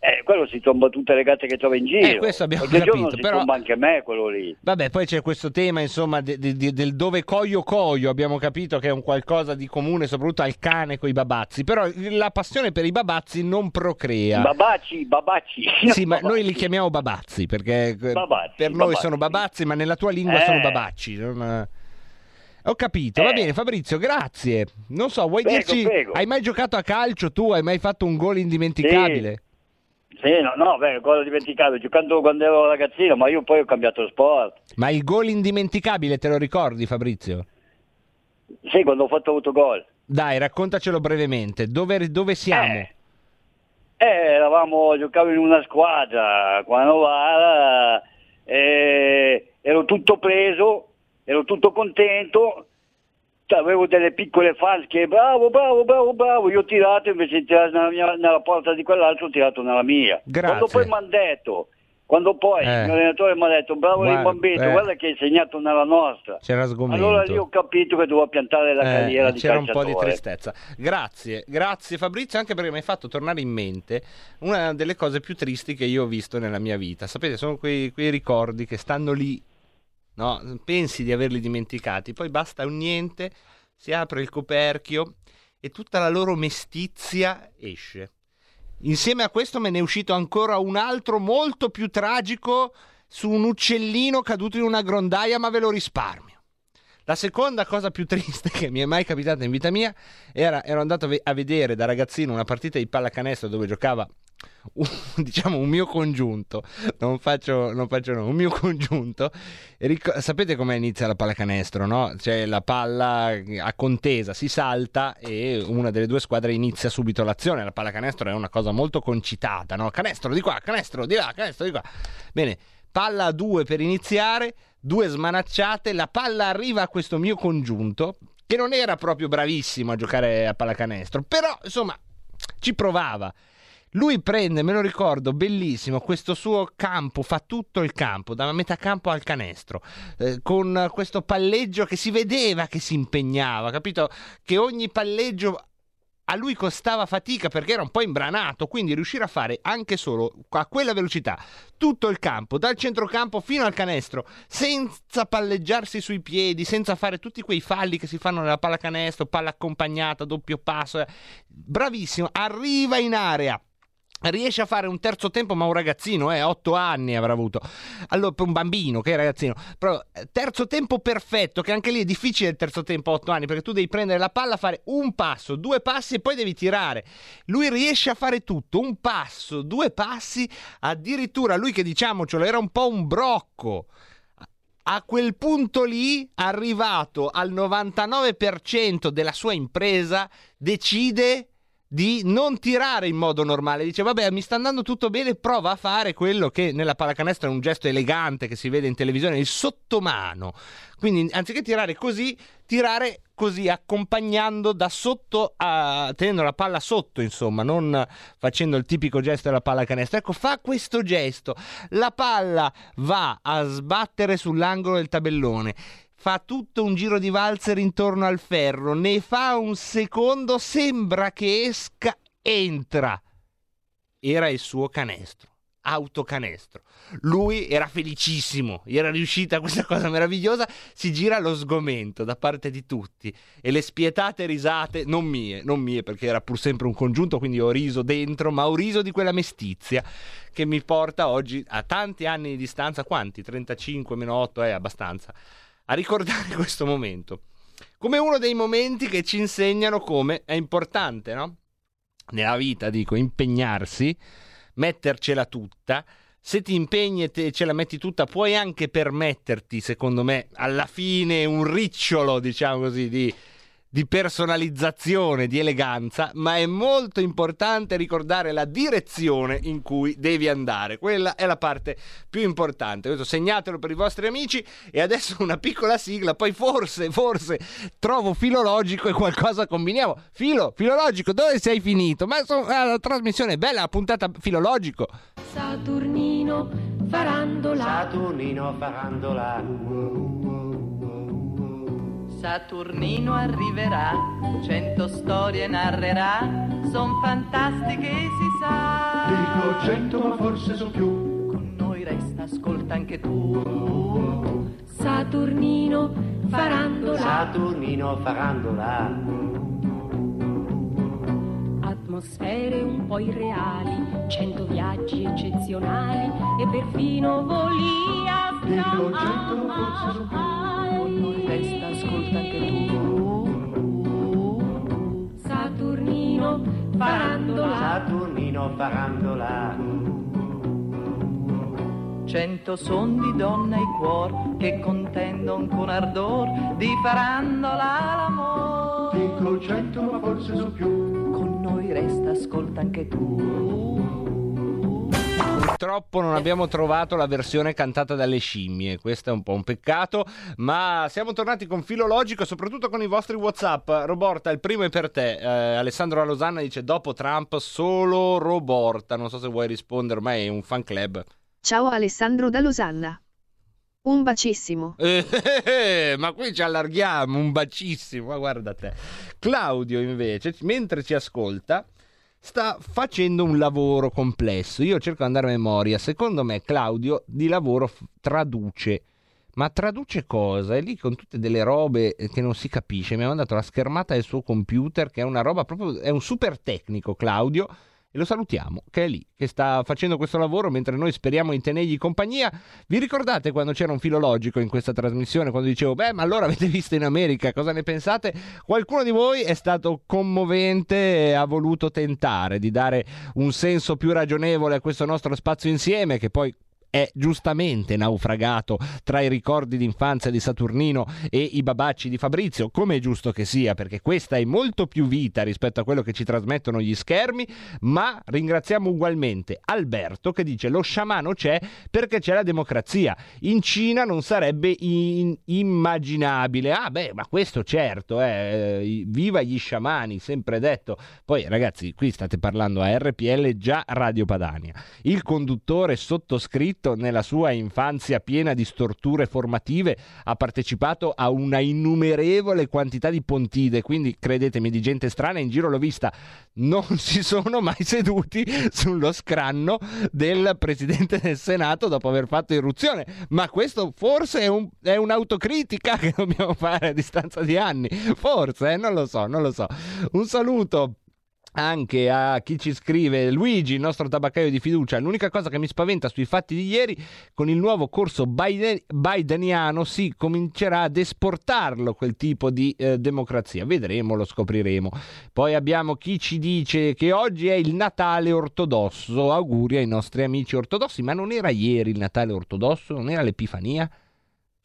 Eh, quello si tomba tutte le gatte che trova in giro. Eh, questo abbiamo giorno capito, si però- tomba anche me quello lì. Vabbè, poi c'è questo tema, insomma, de- de- de- del dove coio coio, abbiamo capito che è un qualcosa di comune, soprattutto al cane con i babazzi, però la passione per i babazzi non procrea. Babacci, babacci. *laughs* Sì, ma noi li chiamiamo babazzi perché eh, Babazzi, per noi babazzi. sono babazzi, ma nella tua lingua Eh. sono babacci. non- Ho capito, va bene Fabrizio, grazie. Non so, vuoi Prego, dirci, prego. hai mai giocato a calcio tu? Hai mai fatto un gol indimenticabile? Sì, no, no, beh, cosa dimenticato, giocando quando ero ragazzino, ma io poi ho cambiato sport. Ma il gol indimenticabile te lo ricordi Fabrizio? Sì, quando ho fatto autogol. Dai, raccontacelo brevemente. Dove, dove siamo? Eh, eravamo, giocavo in una squadra qua a Novara, eh, ero tutto preso, ero tutto contento, avevo delle piccole fans che bravo, bravo, bravo, bravo, io ho tirato invece di tirare nella, mia- nella porta di quell'altro ho tirato nella mia. Grazie. Quando poi mi hanno detto, quando poi Eh. il mio allenatore mi ha detto bravo Guarda, lì bambino, eh. guarda che hai segnato nella nostra. C'era sgomento. Allora lì ho capito che dovevo piantare la Eh, carriera di c'era un calciatore. po' di tristezza. Grazie, grazie Fabrizio, anche perché mi hai fatto tornare in mente una delle cose più tristi che io ho visto nella mia vita. Sapete, sono quei, quei ricordi che stanno lì, no? pensi di averli dimenticati, poi basta un niente, si apre il coperchio e tutta la loro mestizia esce. Insieme a questo me ne è uscito ancora un altro molto più tragico su un uccellino caduto in una grondaia, ma ve lo risparmio. La seconda cosa più triste *laughs* che mi è mai capitata in vita mia era ero andato a ve- a vedere da ragazzino una partita di pallacanestro dove giocava *laughs* diciamo un mio congiunto, non faccio, non faccio nome, un mio congiunto. Ric- sapete come inizia la pallacanestro, no? C'è la palla a contesa, si salta e una delle due squadre inizia subito l'azione. La pallacanestro è una cosa molto concitata, no? Canestro di qua, canestro di là, canestro di qua. Bene, palla a due per iniziare, due smanacciate, la palla arriva a questo mio congiunto che non era proprio bravissimo a giocare a pallacanestro, però insomma ci provava. Lui prende, me lo ricordo, bellissimo, questo suo campo, fa tutto il campo, da metà campo al canestro, eh, con questo palleggio che si vedeva che si impegnava, capito? Che ogni palleggio a lui costava fatica perché era un po' imbranato, quindi riuscire a fare anche solo a quella velocità tutto il campo, dal centrocampo fino al canestro, senza palleggiarsi sui piedi, senza fare tutti quei falli che si fanno nella pallacanestro, palla accompagnata, doppio passo. eh. Bravissimo, arriva in area. Riesce a fare un terzo tempo, ma un ragazzino, eh, 8 anni avrà avuto. Allora, un bambino, che ragazzino. Però, eh, terzo tempo perfetto, che anche lì è difficile il terzo tempo a 8 anni, perché tu devi prendere la palla, fare un passo, due passi e poi devi tirare. Lui riesce a fare tutto, un passo, due passi, addirittura lui che diciamocelo era un po' un brocco. A quel punto lì, arrivato al 99% della sua impresa, decide di non tirare in modo normale. Dice, vabbè, mi sta andando tutto bene, prova a fare quello che nella pallacanestro è un gesto elegante che si vede in televisione, il sottomano. Quindi, anziché tirare così, tirare così, accompagnando da sotto, a, tenendo la palla sotto, insomma, non facendo il tipico gesto della pallacanestro. Ecco, fa questo gesto. La palla va a sbattere sull'angolo del tabellone fa tutto un giro di valzer intorno al ferro, ne fa un secondo, sembra che esca, entra. Era il suo canestro, autocanestro. Lui era felicissimo, gli era riuscita questa cosa meravigliosa, si gira lo sgomento da parte di tutti e le spietate risate, non mie, non mie perché era pur sempre un congiunto, quindi ho riso dentro, ma ho riso di quella mestizia che mi porta oggi a tanti anni di distanza, quanti? 35 meno 8 è abbastanza a ricordare *laughs* questo momento come uno dei momenti che ci insegnano come è importante, no? Nella vita, dico, impegnarsi, mettercela tutta. Se ti impegni e te ce la metti tutta, puoi anche permetterti, secondo me, alla fine un ricciolo, diciamo così, di, di personalizzazione, di eleganza, ma è molto importante ricordare la direzione in cui devi andare. Quella è la parte più importante. Questo segnatelo per i vostri amici e adesso una piccola sigla, poi forse, forse trovo filologico e qualcosa combiniamo. Filo, filologico, dove sei finito? Ma so- ah, la trasmissione è bella, la puntata filologico. Saturnino farandola. Saturnino farandola. Saturnino arriverà, cento storie narrerà, son fantastiche, si sa. Dico cento, ma forse so più. Con noi resta, ascolta anche tu. Saturnino, farandola. Saturnino farandola. Atmosfere un po' irreali, cento viaggi eccezionali e perfino voli. Con noi resta, ascolta anche tu. Saturnino, farandola. Saturnino farandola. Cento son di donna e cuor che contendon con ardor di farandola l'amor. Dico cento, ma forse so più. Con noi resta, ascolta anche tu. Purtroppo non abbiamo trovato la versione cantata dalle scimmie, questo è un po' un peccato, ma siamo tornati con filologico, soprattutto con i vostri WhatsApp. Roborta, il primo è per te. Eh, Alessandro Losanna dice dopo Trump solo Roborta, non so se vuoi rispondere, ormai è un fan club. Ciao Alessandro da Losanna. Un bacissimo. Eh, eh, *laughs* eh, ma qui ci allarghiamo, un bacissimo, guarda te. Claudio invece, mentre ci ascolta, sta facendo un lavoro complesso. Io cerco di andare a memoria. Secondo me Claudio di lavoro traduce. Ma traduce cosa? È lì con tutte delle robe che non si capisce. Mi ha mandato la schermata del suo computer, che è una roba proprio. È un super tecnico, Claudio. E lo salutiamo, che è lì, che sta facendo questo lavoro mentre noi speriamo di tenergli compagnia. Vi ricordate quando c'era un filologico in questa trasmissione? Quando dicevo, beh, ma allora avete visto in America, cosa ne pensate? Qualcuno di voi è stato commovente e ha voluto tentare di dare un senso più ragionevole a questo nostro spazio insieme, che poi è giustamente naufragato tra i ricordi d'infanzia di Saturnino e i babacci di Fabrizio, come è giusto che sia, perché questa è molto più vita rispetto a quello che ci trasmettono gli schermi, ma ringraziamo ugualmente Alberto che dice lo sciamano c'è perché c'è la democrazia. In Cina non sarebbe in- immaginabile. Ah beh, ma questo certo, eh, viva gli sciamani, sempre detto. Poi ragazzi, qui state parlando a RPL già Radio Padania. Il conduttore sottoscritto nella sua infanzia piena di storture formative ha partecipato a una innumerevole quantità di pontide, quindi credetemi di gente strana in giro l'ho vista, non *laughs* si sono mai seduti sullo scranno del presidente del Senato dopo aver fatto irruzione, ma questo forse è, un- è un'autocritica *laughs* che dobbiamo fare a distanza di anni, forse, eh? non lo so, non lo so. Un saluto anche a chi ci scrive Luigi, il nostro tabaccaio di fiducia. L'unica cosa che mi spaventa sui fatti di ieri, con il nuovo corso Biden- bideniano si comincerà ad esportarlo quel tipo di eh, democrazia. Vedremo, lo scopriremo. Poi abbiamo chi ci dice che oggi è il Natale ortodosso. Auguri ai nostri amici ortodossi, ma non era ieri il Natale ortodosso? Non era l'Epifania?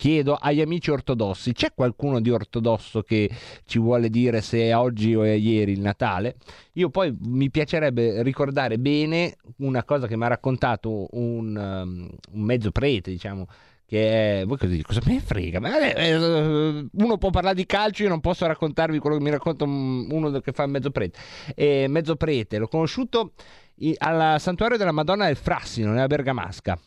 Chiedo agli amici ortodossi, c'è qualcuno di ortodosso che ci vuole dire se è oggi o è ieri il Natale? Io poi mi piacerebbe ricordare bene una cosa che mi ha raccontato un, um, un mezzo prete, diciamo, che è... Voi cosa dite? Cosa me ne frega? Ma, eh, eh, uno può parlare di calcio, io non posso raccontarvi quello che mi racconta un- uno che fa mezzo prete. E mezzo prete, l'ho conosciuto al santuario della Madonna del Frassino, nella Bergamasca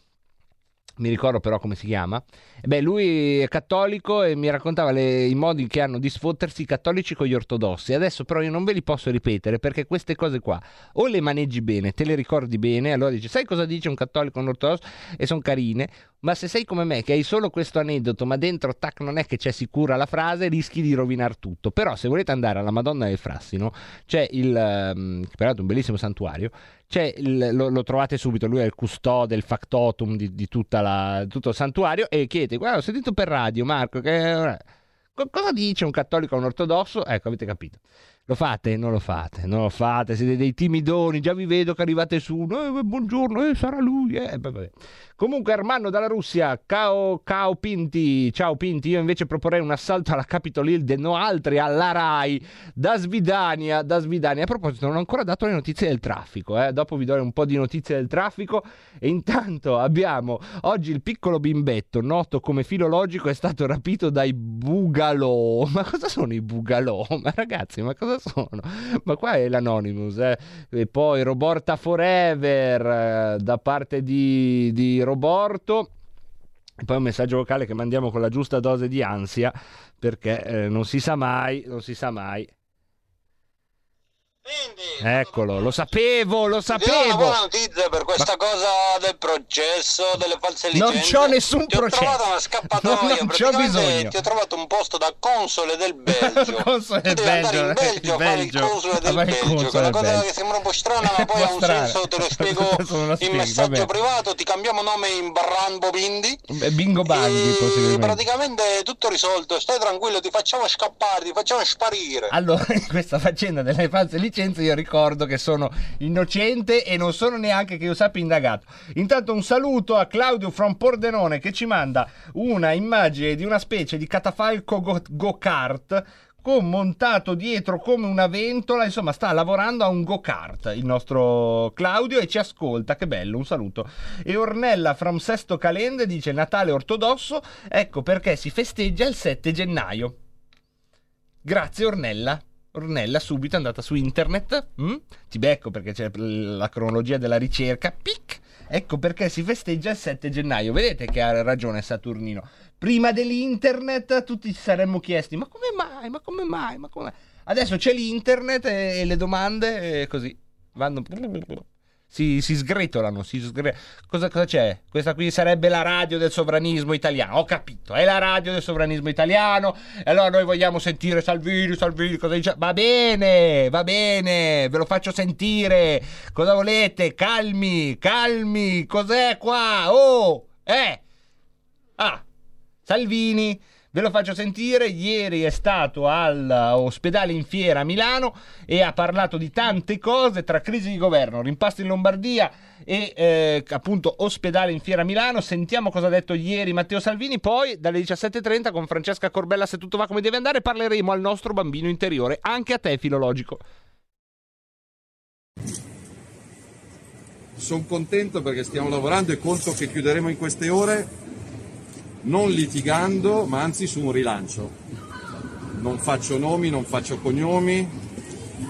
mi ricordo però come si chiama. Beh, lui è cattolico e mi raccontava le- i modi che hanno di sfottersi i cattolici con gli ortodossi. Adesso però io non ve li posso ripetere perché queste cose qua o le maneggi bene, te le ricordi bene, allora dici sai cosa dice un cattolico e un ortodosso e sono carine, ma se sei come me che hai solo questo aneddoto ma dentro tac non è che c'è sicura la frase, rischi di rovinar tutto. Però se volete andare alla Madonna del Frassino c'è il, ehm, che peraltro è un bellissimo santuario, il- lo, lo trovate subito, lui è il custode, il factotum di, di la- tutto il santuario e chiedete, guarda ho sentito per radio Marco che... Co- Cosa dice un cattolico a un ortodosso? Ecco, avete capito. Lo fate? Non lo fate, non lo fate, siete dei timidoni, già vi vedo che arrivate su, "Eh, buongiorno, eh, sarà lui, eh. Comunque Armando dalla Russia, ciao, ciao Pinti, ciao Pinti, io invece proporrei un assalto alla Capitol Hill de no altri, alla RAI, da Svidania, da Svidania. A proposito, non ho ancora dato le notizie del traffico, eh, dopo vi do un po' di notizie del traffico e intanto abbiamo oggi il piccolo bimbetto, noto come filologico, è stato rapito dai bugalò. Ma cosa sono i bugalò? Ma ragazzi, ma cosa sono? Ma qua è l'Anonymous, eh. E poi Roborta Forever eh, da parte di, di Roborto. E poi un messaggio vocale che mandiamo con la giusta dose di ansia perché eh, non si sa mai, non si sa mai. Eccolo, lo sapevo, lo Ti do una sapevo. buona notizia per questa cosa del processo, delle false Non licenze. c'ho nessun Ti ho processo. trovato una scappatoia, No, non praticamente bisogno. ti ho trovato un posto da console del *laughs* Belgio. Console tu del devi andare in Belgio, Belgio a il fare il Belgio. console del Belgio, console che è una cosa Belgio. che sembra un po' strana, ma *laughs* poi ha un strana. senso, te lo *laughs* spiego non lo in spieghi, messaggio vabbè. privato, ti cambiamo nome in Barrambo Bindi. Eh, Bingo Bandi, possibilmente. praticamente è tutto risolto, stai tranquillo, ti facciamo scappare, ti facciamo sparire. Allora, in questa faccenda delle false licenze io ricordo che sono innocente e non sono neanche che io sappia indagato. Intanto un saluto a Claudio from Pordenone che ci manda una immagine di una specie di catafalco go- go-kart montato dietro come una ventola, insomma sta lavorando a un go-kart il nostro Claudio e ci ascolta, che bello, un saluto. E Ornella from Sesto Calende dice Natale ortodosso, ecco perché si festeggia il 7 gennaio. Grazie Ornella. Ornella subito è andata su internet. mm? Ti becco perché c'è la cronologia della ricerca. Pic! Ecco perché si festeggia il 7 gennaio. Vedete che ha ragione Saturnino. Prima dell'internet tutti ci saremmo chiesti: ma come mai? Ma come mai? Ma come mai? Adesso c'è l'internet e, e le domande e così vanno. Si, si sgretolano. Si sgre- cosa, cosa c'è? Questa qui sarebbe la radio del sovranismo italiano. Ho capito, è la radio del sovranismo italiano. E allora noi vogliamo sentire Salvini, Salvini, cosa dice? Va bene, va bene, ve lo faccio sentire. Cosa volete? Calmi, calmi. Cos'è qua? Oh, eh. Ah, Salvini. Ve lo faccio sentire, ieri è stato all'ospedale in fiera a Milano e ha parlato di tante cose tra crisi di governo, rimpasto in Lombardia e eh, appunto ospedale in fiera a Milano. Sentiamo cosa ha detto ieri Matteo Salvini, poi dalle 17.30 con Francesca Corbella se tutto va come deve andare parleremo al nostro bambino interiore, anche a te filologico. Sono contento perché stiamo lavorando e conto che chiuderemo in queste ore non litigando, ma anzi su un rilancio. Non faccio nomi, non faccio cognomi,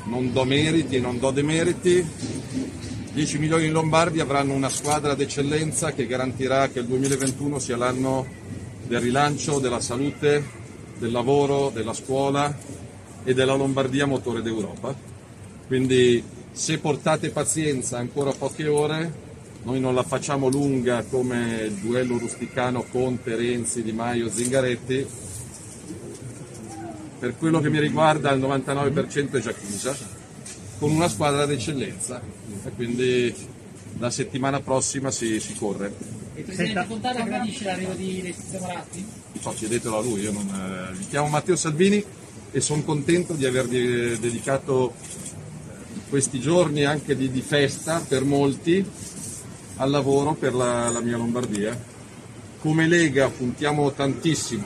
non do meriti e non do demeriti. 10 milioni in Lombardi avranno una squadra d'eccellenza che garantirà che il 2021 sia l'anno del rilancio, della salute, del lavoro, della scuola e della Lombardia motore d'Europa. Quindi se portate pazienza ancora poche ore, noi non la facciamo lunga come il duello rusticano Conte, Renzi, Di Maio, Zingaretti. Per quello che mi riguarda il 99% è già chiusa, con una squadra d'eccellenza. E quindi la settimana prossima si, si corre. Il Presidente Fontana gradisce l'arrivo di Letizia Moratti? So, chiedetelo a lui, io non, eh, mi chiamo Matteo Salvini e sono contento di aver de- dedicato questi giorni anche di, di festa per molti al lavoro per la, la mia Lombardia. Come Lega puntiamo tantissimo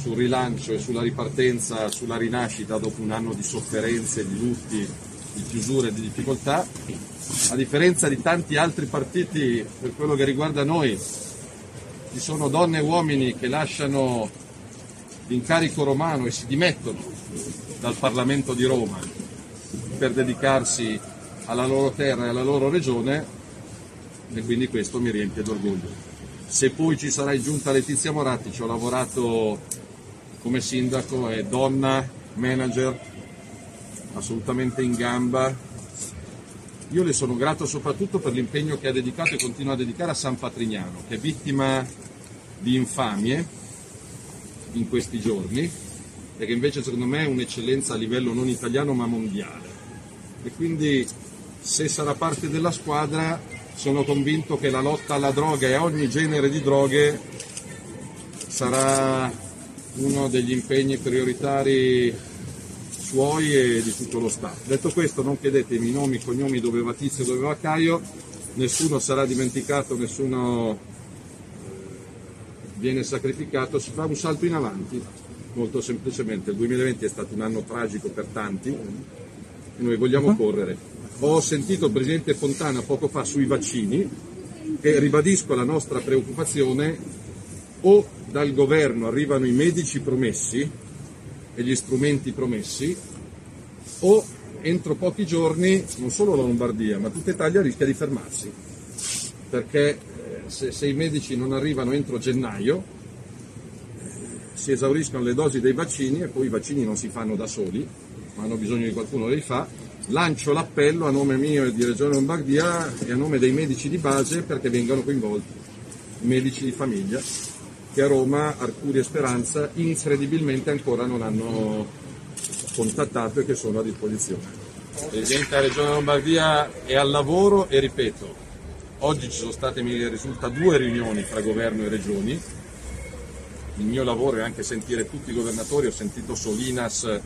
sul rilancio e sulla ripartenza, sulla rinascita dopo un anno di sofferenze, di lutti, di chiusure e di difficoltà. A differenza di tanti altri partiti, per quello che riguarda noi, ci sono donne e uomini che lasciano l'incarico romano e si dimettono dal Parlamento di Roma per dedicarsi alla loro terra e alla loro regione e quindi questo mi riempie d'orgoglio. Se poi ci sarà in giunta Letizia Moratti, ci ho lavorato come sindaco, è donna, manager, assolutamente in gamba. Io le sono grato soprattutto per l'impegno che ha dedicato e continua a dedicare a San Patrignano, che è vittima di infamie in questi giorni e che invece secondo me è un'eccellenza a livello non italiano ma mondiale. E quindi se sarà parte della squadra sono convinto che la lotta alla droga e a ogni genere di droghe sarà uno degli impegni prioritari suoi e di tutto lo Stato. Detto questo non chiedetemi i nomi, i cognomi, dove va Tizio, dove va Caio, nessuno sarà dimenticato, nessuno viene sacrificato, si fa un salto in avanti, molto semplicemente. Il 2020 è stato un anno tragico per tanti e noi vogliamo correre. Ho sentito il Presidente Fontana poco fa sui vaccini e ribadisco la nostra preoccupazione. O dal governo arrivano i medici promessi e gli strumenti promessi o entro pochi giorni non solo la Lombardia ma tutta Italia rischia di fermarsi. Perché eh, se, se i medici non arrivano entro gennaio eh, si esauriscono le dosi dei vaccini e poi i vaccini non si fanno da soli ma hanno bisogno di qualcuno che li fa, lancio l'appello a nome mio e di Regione Lombardia e a nome dei medici di base perché vengano coinvolti, i medici di famiglia, che a Roma, Arcuri e Speranza incredibilmente ancora non hanno contattato e che sono a disposizione. Presidente della Regione Lombardia è al lavoro e ripeto, oggi ci sono state, mi risulta, due riunioni tra governo e regioni. Il mio lavoro è anche sentire tutti i governatori, ho sentito Solinas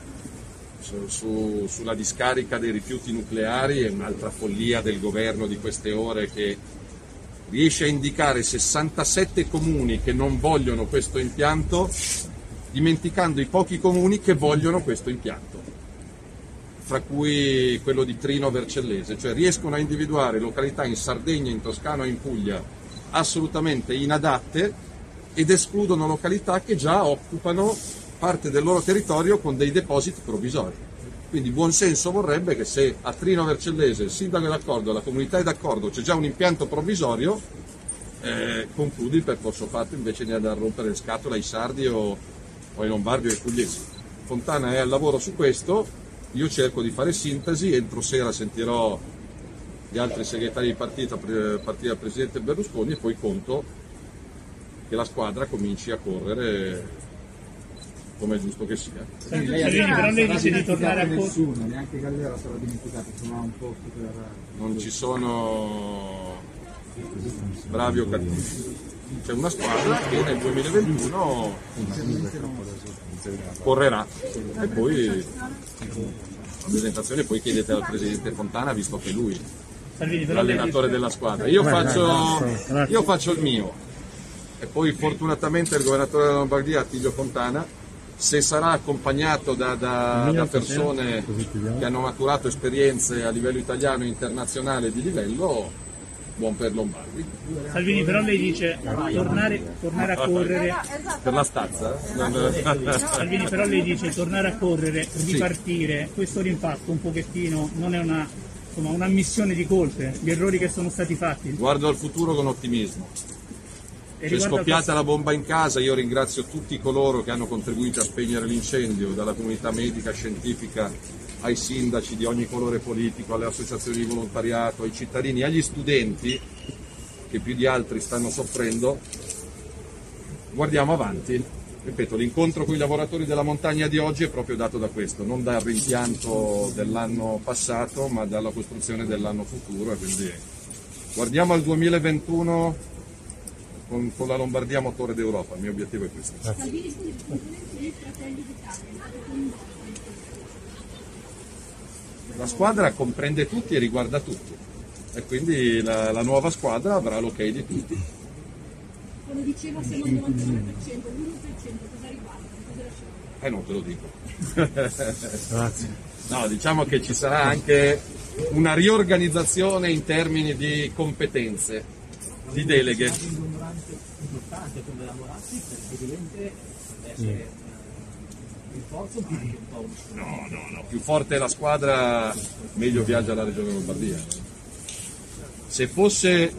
su- su- sulla discarica dei rifiuti nucleari, è un'altra follia del governo di queste ore che riesce a indicare 67 comuni che non vogliono questo impianto, dimenticando i pochi comuni che vogliono questo impianto, fra cui quello di Trino Vercellese, cioè riescono a individuare località in Sardegna, in Toscana o in Puglia assolutamente inadatte ed escludono località che già occupano parte del loro territorio con dei depositi provvisori. Quindi buon senso vorrebbe che se a Trino Vercellese il sindaco è d'accordo, la comunità è d'accordo, c'è già un impianto provvisorio, eh, concludi il percorso fatto invece di andare a rompere le scatole ai sardi o, o ai lombardi o ai pugliesi. Fontana è al lavoro su questo, io cerco di fare sintesi, entro sera sentirò gli altri segretari di partito, pre- partire dal Presidente Berlusconi e poi conto che la squadra cominci a correre come è giusto che sia. Salvini, però lei dice di tornare a nessuno, neanche Gallera sarà dimenticato, ha un posto per... Non ci sono bravi o cattivi. C'è una squadra che nel 2021 correrà e poi la presentazione poi chiedete al Presidente Fontana visto che lui è lei l'allenatore della squadra. Io faccio, io faccio il mio e poi fortunatamente il governatore della Lombardia Attilio Fontana se sarà accompagnato da, da- da persone che hanno maturato esperienze a livello italiano e internazionale di livello, buon per Lombardi. Salvini, però lei dice tornare, tornare a correre. Per la stazza? Salvini, però lei dice tornare a correre, ripartire, questo rimpatto un pochettino non è una, insomma, una missione di colpe, gli errori che sono stati fatti. Guardo al futuro con ottimismo. C'è scoppiata la bomba in casa, io ringrazio tutti coloro che hanno contribuito a spegnere l'incendio, dalla comunità medica, scientifica, ai sindaci di ogni colore politico, alle associazioni di volontariato, ai cittadini, agli studenti che più di altri stanno soffrendo. Guardiamo avanti. Ripeto, l'incontro con i lavoratori della montagna di oggi è proprio dato da questo, non dal rimpianto dell'anno passato, ma dalla costruzione dell'anno futuro. Quindi guardiamo al 2021 con, con la Lombardia motore d'Europa, il mio obiettivo è questo. La squadra comprende tutti e riguarda tutti e quindi la, la nuova squadra avrà l'ok di tutti. Come dicevo, siamo al 99%, l'1% cosa riguarda? Eh non te lo dico. No, diciamo che ci sarà anche una riorganizzazione in termini di competenze, di deleghe. No, no, no, più forte è la squadra, meglio viaggia la Regione Lombardia. Se fosse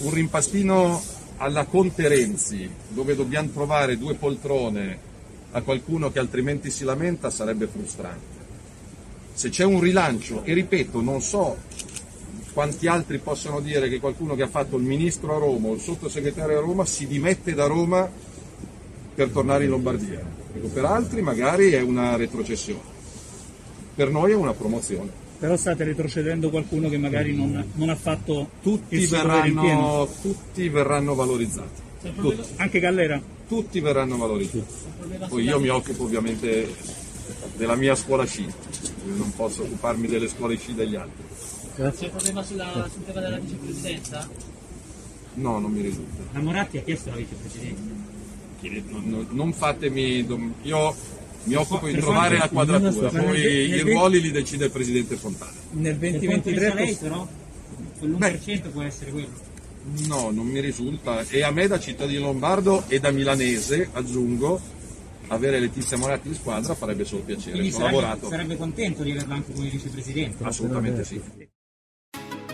un rimpastino alla Conte Renzi, dove dobbiamo trovare due poltrone a qualcuno che altrimenti si lamenta, sarebbe frustrante. Se c'è un rilancio, e ripeto, non so quanti altri possono dire che qualcuno che ha fatto il ministro a Roma o il sottosegretario a Roma si dimette da Roma per tornare in Lombardia. Dico, per altri magari è una retrocessione, per noi è una promozione. Però state retrocedendo qualcuno che magari non, non ha fatto Tutti il verranno, tutti verranno valorizzati. Tutti. Anche Gallera? Tutti verranno valorizzati. Poi io mi occupo ovviamente della mia scuola sci, non posso occuparmi delle scuole sci degli altri. C'è un problema sulla, sul tema della vicepresidenza? No, non mi risulta. La Moratti ha chiesto la vicepresidenza. Non, non- non fatemi, dom- io mi occupo di trovare la quadratura, poi i ruoli li decide il Presidente Fontana. Nel 2023 lei però quell'1% può essere quello. No, non mi risulta. E a me da cittadino lombardo e da milanese, aggiungo, avere Letizia Moratti in squadra farebbe solo piacere. Quindi Ho sarebbe, lavorato. sarebbe contento di averla anche come vicepresidente. Assolutamente sì.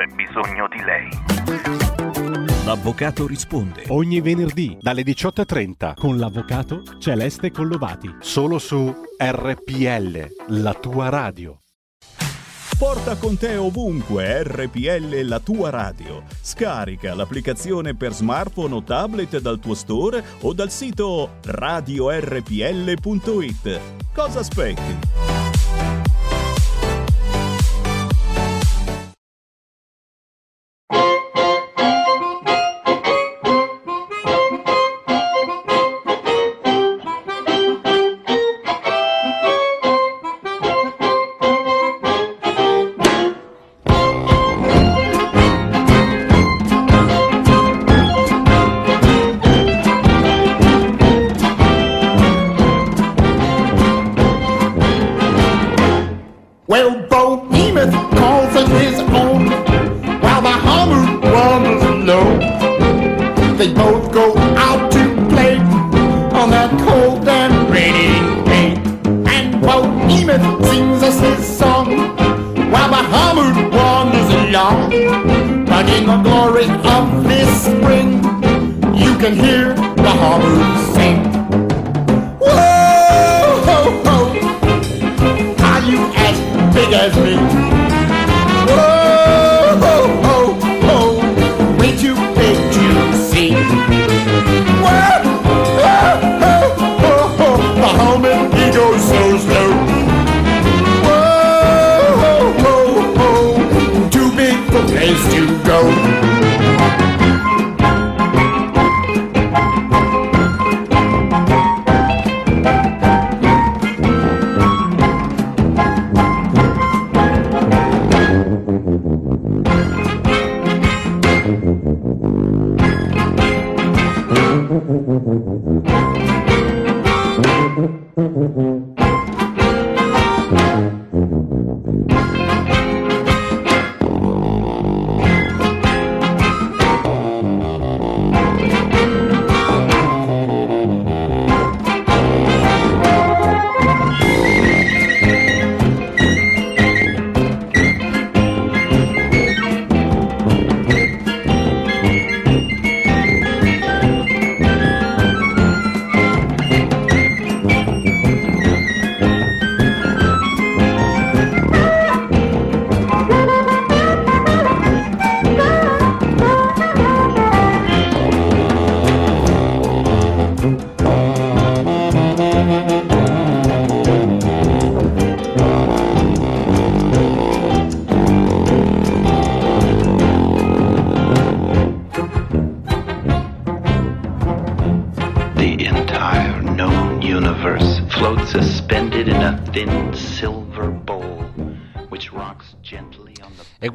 C'è bisogno di lei. L'avvocato risponde ogni venerdì dalle 18.30 con l'avvocato Celeste Collovati. Solo su RPL, la tua radio. Porta con te ovunque RPL la tua radio. Scarica l'applicazione per smartphone o tablet dal tuo store o dal sito radiorpl.it. Cosa aspetti?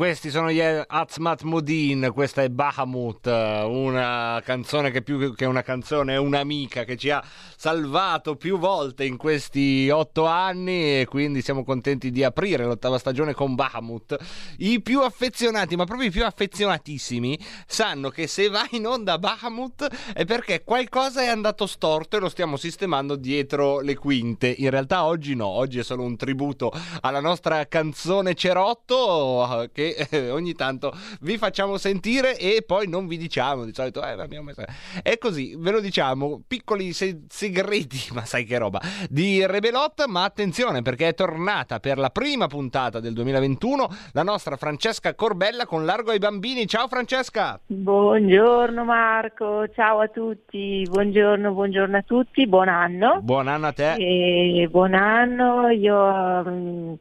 Questi sono gli Azmat Modin, questa è Bahamut, una canzone che più che una canzone è un'amica che ci ha salvato più volte in questi otto anni e quindi siamo contenti di aprire l'ottava stagione con Bahamut. I più affezionati, ma proprio i più affezionatissimi, sanno che se va in onda Bahamut è perché qualcosa è andato storto e lo stiamo sistemando dietro le quinte. In realtà oggi no, oggi è solo un tributo alla nostra canzone Cerotta botto eh, che *laughs* eh, ogni tanto vi facciamo sentire e poi non vi diciamo di solito eh, abbiamo messo... è così ve lo diciamo piccoli se- segreti *laughs* ma sai che roba di Rebelot ma attenzione perché è tornata per la prima puntata del 2021 la nostra Francesca Corbella con Largo ai bambini. Ciao Francesca! Buongiorno Marco, ciao a tutti, buongiorno, buongiorno a tutti, buon anno. buon anno a te. E buon anno, io mm,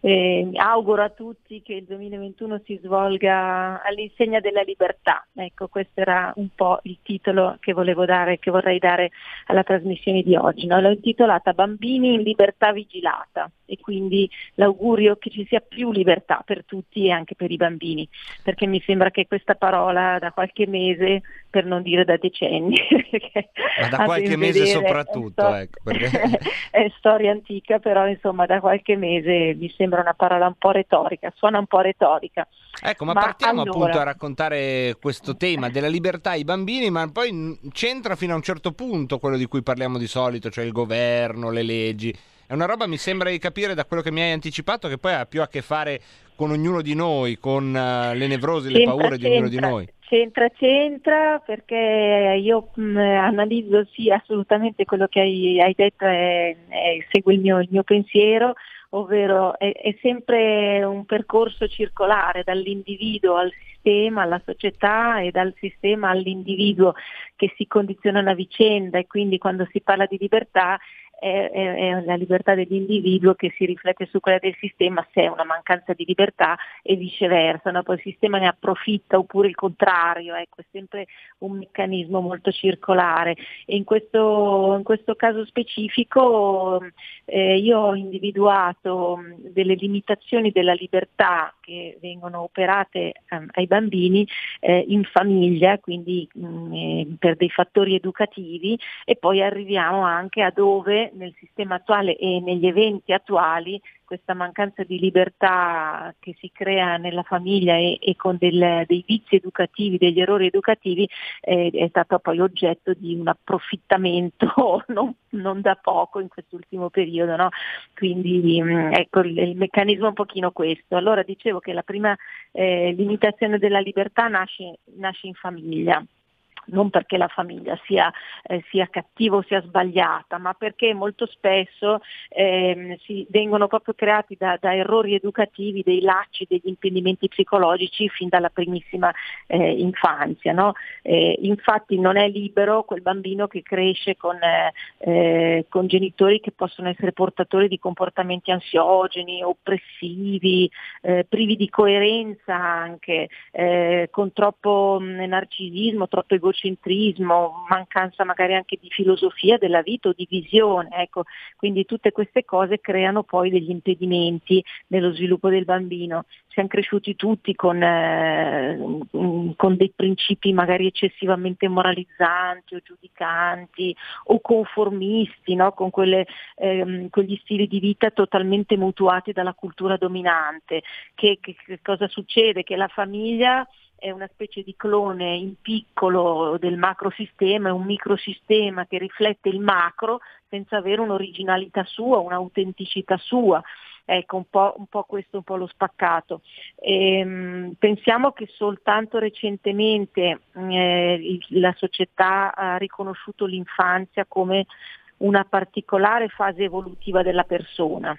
eh, auguro a tutti che il 2021 si svolga all'insegna della libertà. Ecco, questo era un po' il titolo che volevo dare, che vorrei dare alla trasmissione di oggi. no? L'ho intitolata Bambini in libertà vigilata e quindi l'augurio che ci sia più libertà per tutti e anche per i bambini, perché mi sembra che questa parola da qualche mese, per non dire da decenni, *laughs* ma da qualche mese vedere soprattutto è sto- ecco, perché... *laughs* è storia antica, però insomma da qualche mese mi sembra una parola un po' retorica, suona un po' retorica. Ecco, ma, Ma partiamo allora- appunto a raccontare questo tema della libertà ai bambini, ma poi c'entra fino a un certo punto quello di cui parliamo di solito, cioè il governo, le leggi. È una roba, mi sembra di capire da quello che mi hai anticipato, che poi ha più a che fare con ognuno di noi, con eh, le nevrosi, le C'entra, paure di ognuno di noi. C'entra, c'entra perché io mh, analizzo sì assolutamente quello che hai, hai detto e, e segue il mio, il mio pensiero, ovvero è, è sempre un percorso circolare dall'individuo al sistema, alla società e dal sistema all'individuo che si condizionano a vicenda. E quindi quando si parla di libertà è, è- è la libertà dell'individuo che si riflette su quella del sistema se è una mancanza di libertà e viceversa, no? poi il sistema ne approfitta oppure il contrario, ecco, è sempre un meccanismo molto circolare e in questo, in questo caso specifico eh, io ho individuato mh, delle limitazioni della libertà che vengono operate ehm, ai bambini eh, in famiglia, quindi mh, eh, per dei fattori educativi e poi arriviamo anche a dove nel sistema attuale e negli eventi attuali questa mancanza di libertà che si crea nella famiglia e, e con del- dei vizi educativi, degli errori educativi, eh, è stato poi oggetto di un approfittamento *laughs* non, non da poco in quest'ultimo periodo. no? Quindi mh, ecco il, il meccanismo è un pochino questo. Allora dicevo che la prima eh, limitazione della libertà nasce, nasce in famiglia non perché la famiglia sia, eh, sia cattiva o sia sbagliata, ma perché molto spesso ehm, si vengono proprio creati da, da errori educativi dei lacci, degli impedimenti psicologici fin dalla primissima eh, infanzia. no? Eh, infatti non è libero quel bambino che cresce con, eh, eh, con genitori che possono essere portatori di comportamenti ansiogeni, oppressivi, eh, privi di coerenza anche, con troppo mh, narcisismo, troppo egocentrismo, mancanza magari anche di filosofia della vita o di visione. Ecco, quindi tutte queste cose creano poi degli impedimenti nello sviluppo del bambino. Siamo cresciuti tutti con, eh, con dei principi magari eccessivamente moralizzanti o giudicanti o conformisti, no? con quelle, ehm, quegli stili di vita totalmente mutuati dalla cultura dominante. Che, che- che cosa succede? Che la famiglia è una specie di clone in piccolo del macrosistema, è un microsistema che riflette il macro senza avere un'originalità sua, un'autenticità sua. Ecco, un po', un po' questo, un po' lo spaccato. Ehm, pensiamo che soltanto recentemente eh, la società ha riconosciuto l'infanzia come una particolare fase evolutiva della persona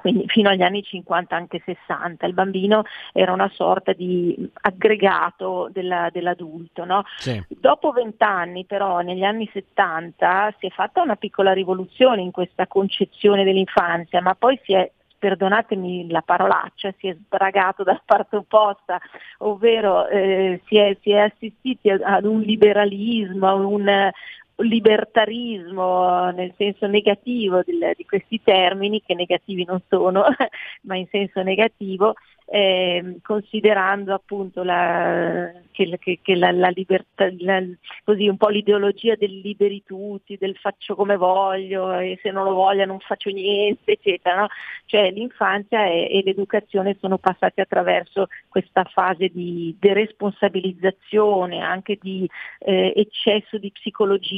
quindi fino agli anni 50, anche 60, il bambino era una sorta di aggregato della- dell'adulto. no? Dopo vent'anni però, negli anni 70, si è fatta una piccola rivoluzione in questa concezione dell'infanzia, ma poi si è perdonatemi la parolaccia, si è sbragato dalla parte opposta, ovvero eh, si, è, si è assistiti ad- un liberalismo, a un libertarismo nel senso negativo del- di questi termini, che negativi non sono, *laughs* ma in senso negativo, ehm, considerando appunto la, che, che- che la, la libertà, la- così un po' l'ideologia del liberi tutti, del faccio come voglio e se non lo voglio non faccio niente, eccetera. no? Cioè l'infanzia e, e l'educazione sono passati attraverso questa fase di deresponsabilizzazione, anche di eh, eccesso di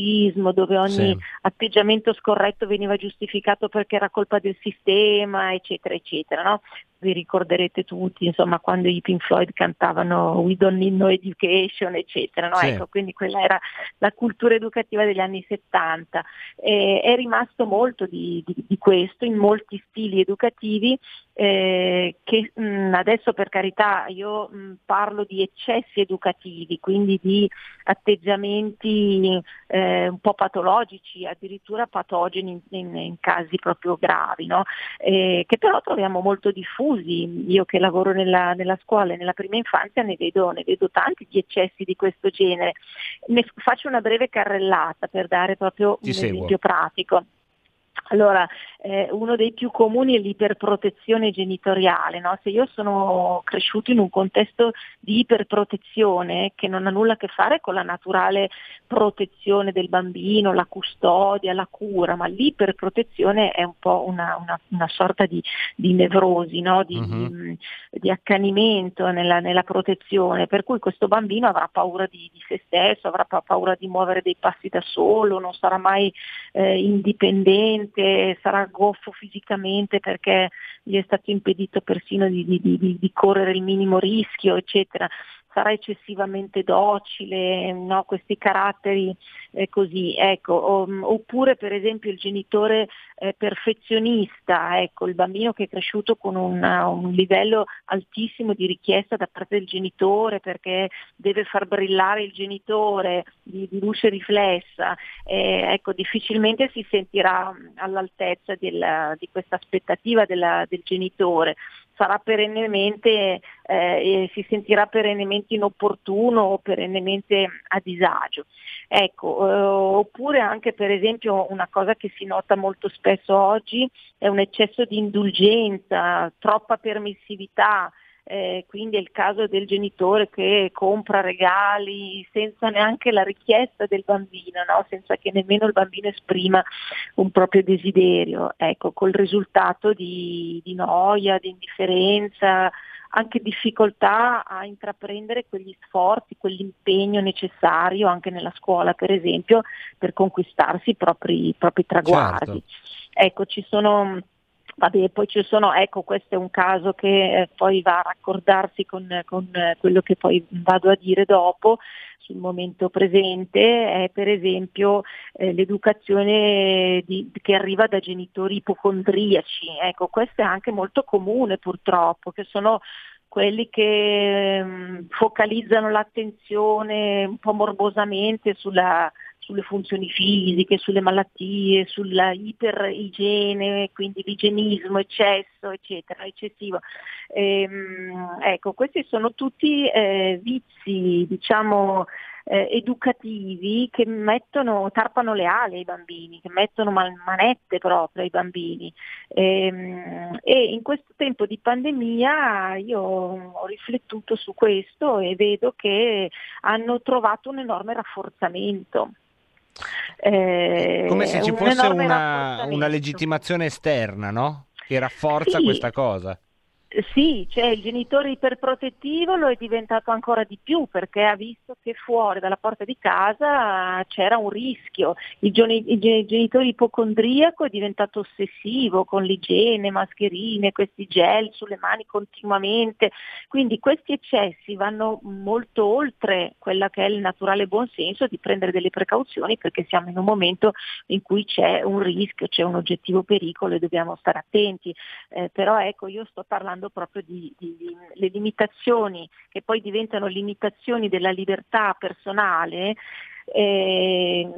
psicologismo, dove ogni Sì. atteggiamento scorretto veniva giustificato perché era colpa del sistema, eccetera, eccetera. No? Vi ricorderete tutti, insomma, quando i Pink Floyd cantavano We don't need no education, eccetera. No? Sì. Ecco, quindi quella era la cultura educativa degli anni 70. E è rimasto molto di, di- di questo in molti stili educativi eh, che mh, adesso per carità io mh, parlo di eccessi educativi, quindi di atteggiamenti eh, un po' patologici, addirittura patogeni in, in- in casi proprio gravi, no? Eh, che però troviamo molto diffusi. Io che lavoro nella, nella scuola e nella prima infanzia ne vedo, ne vedo tanti di eccessi di questo genere. Ne faccio una breve carrellata per dare proprio Ti un seguo. esempio pratico. Allora, eh, uno dei più comuni è l'iperprotezione genitoriale. no? Se io sono cresciuto in un contesto di iperprotezione che non ha nulla a che fare con la naturale protezione del bambino, la custodia, la cura, ma l'iperprotezione è un po' una, una- una sorta di, di nevrosi, no? di, di- di accanimento nella, nella protezione, per cui questo bambino avrà paura di, di se stesso, avrà pa- paura di muovere dei passi da solo, non sarà mai eh, indipendente, sarà goffo fisicamente perché gli è stato impedito persino di, di- di- di correre il minimo rischio, eccetera. Sarà eccessivamente docile, no? questi caratteri eh, così, ecco. Oppure per esempio il genitore eh, perfezionista, ecco, il bambino che è cresciuto con una- un livello altissimo di richiesta da parte del genitore perché deve far brillare il genitore di, di luce riflessa, eh, ecco, difficilmente si sentirà mh, all'altezza della- di questa aspettativa della- del genitore. Sarà perennemente, eh, si sentirà perennemente inopportuno o perennemente a disagio. Ecco, eh, oppure anche per esempio una cosa che si nota molto spesso oggi è un eccesso di indulgenza, troppa permissività, eh, quindi è il caso del genitore che compra regali senza neanche la richiesta del bambino, no? senza che nemmeno il bambino esprima un proprio desiderio, ecco, col risultato di, di noia, di indifferenza, anche difficoltà a intraprendere quegli sforzi, quell'impegno necessario anche nella scuola, per esempio, per conquistarsi i propri, i propri traguardi. Ecco, ci sono Vabbè, poi ci sono, ecco, questo è un caso che eh, poi va a raccordarsi con, con, eh, quello che poi vado a dire dopo sul momento presente, è per esempio eh, l'educazione di- che arriva da genitori ipocondriaci. Ecco, questo è anche molto comune purtroppo, che sono quelli che ehm, focalizzano l'attenzione un po' morbosamente sulla, sulle funzioni fisiche, sulle malattie, sulla iperigiene, quindi l'igienismo, eccesso, eccetera, eccessivo. Ehm, ecco, questi sono tutti eh, vizi, diciamo, eh, educativi che mettono, tarpano le ali ai bambini, che mettono man- manette proprio ai bambini. Ehm, e in questo tempo di pandemia io ho riflettuto su questo e vedo che hanno trovato un enorme rafforzamento. Eh, Come se ci fosse una, una legittimazione esterna, no? Che rafforza Sì. questa cosa. Sì, cioè il genitore iperprotettivo lo è diventato ancora di più perché ha visto che fuori dalla porta di casa c'era un rischio. Il, genitore ipocondriaco è diventato ossessivo con l'igiene, mascherine, questi gel sulle mani continuamente. Quindi questi eccessi vanno molto oltre quella che è il naturale buonsenso di prendere delle precauzioni perché siamo in un momento in cui c'è un rischio, c'è un oggettivo pericolo e dobbiamo stare attenti. Eh, però ecco, io sto parlando proprio di, di- di- le limitazioni che poi diventano limitazioni della libertà personale. eh,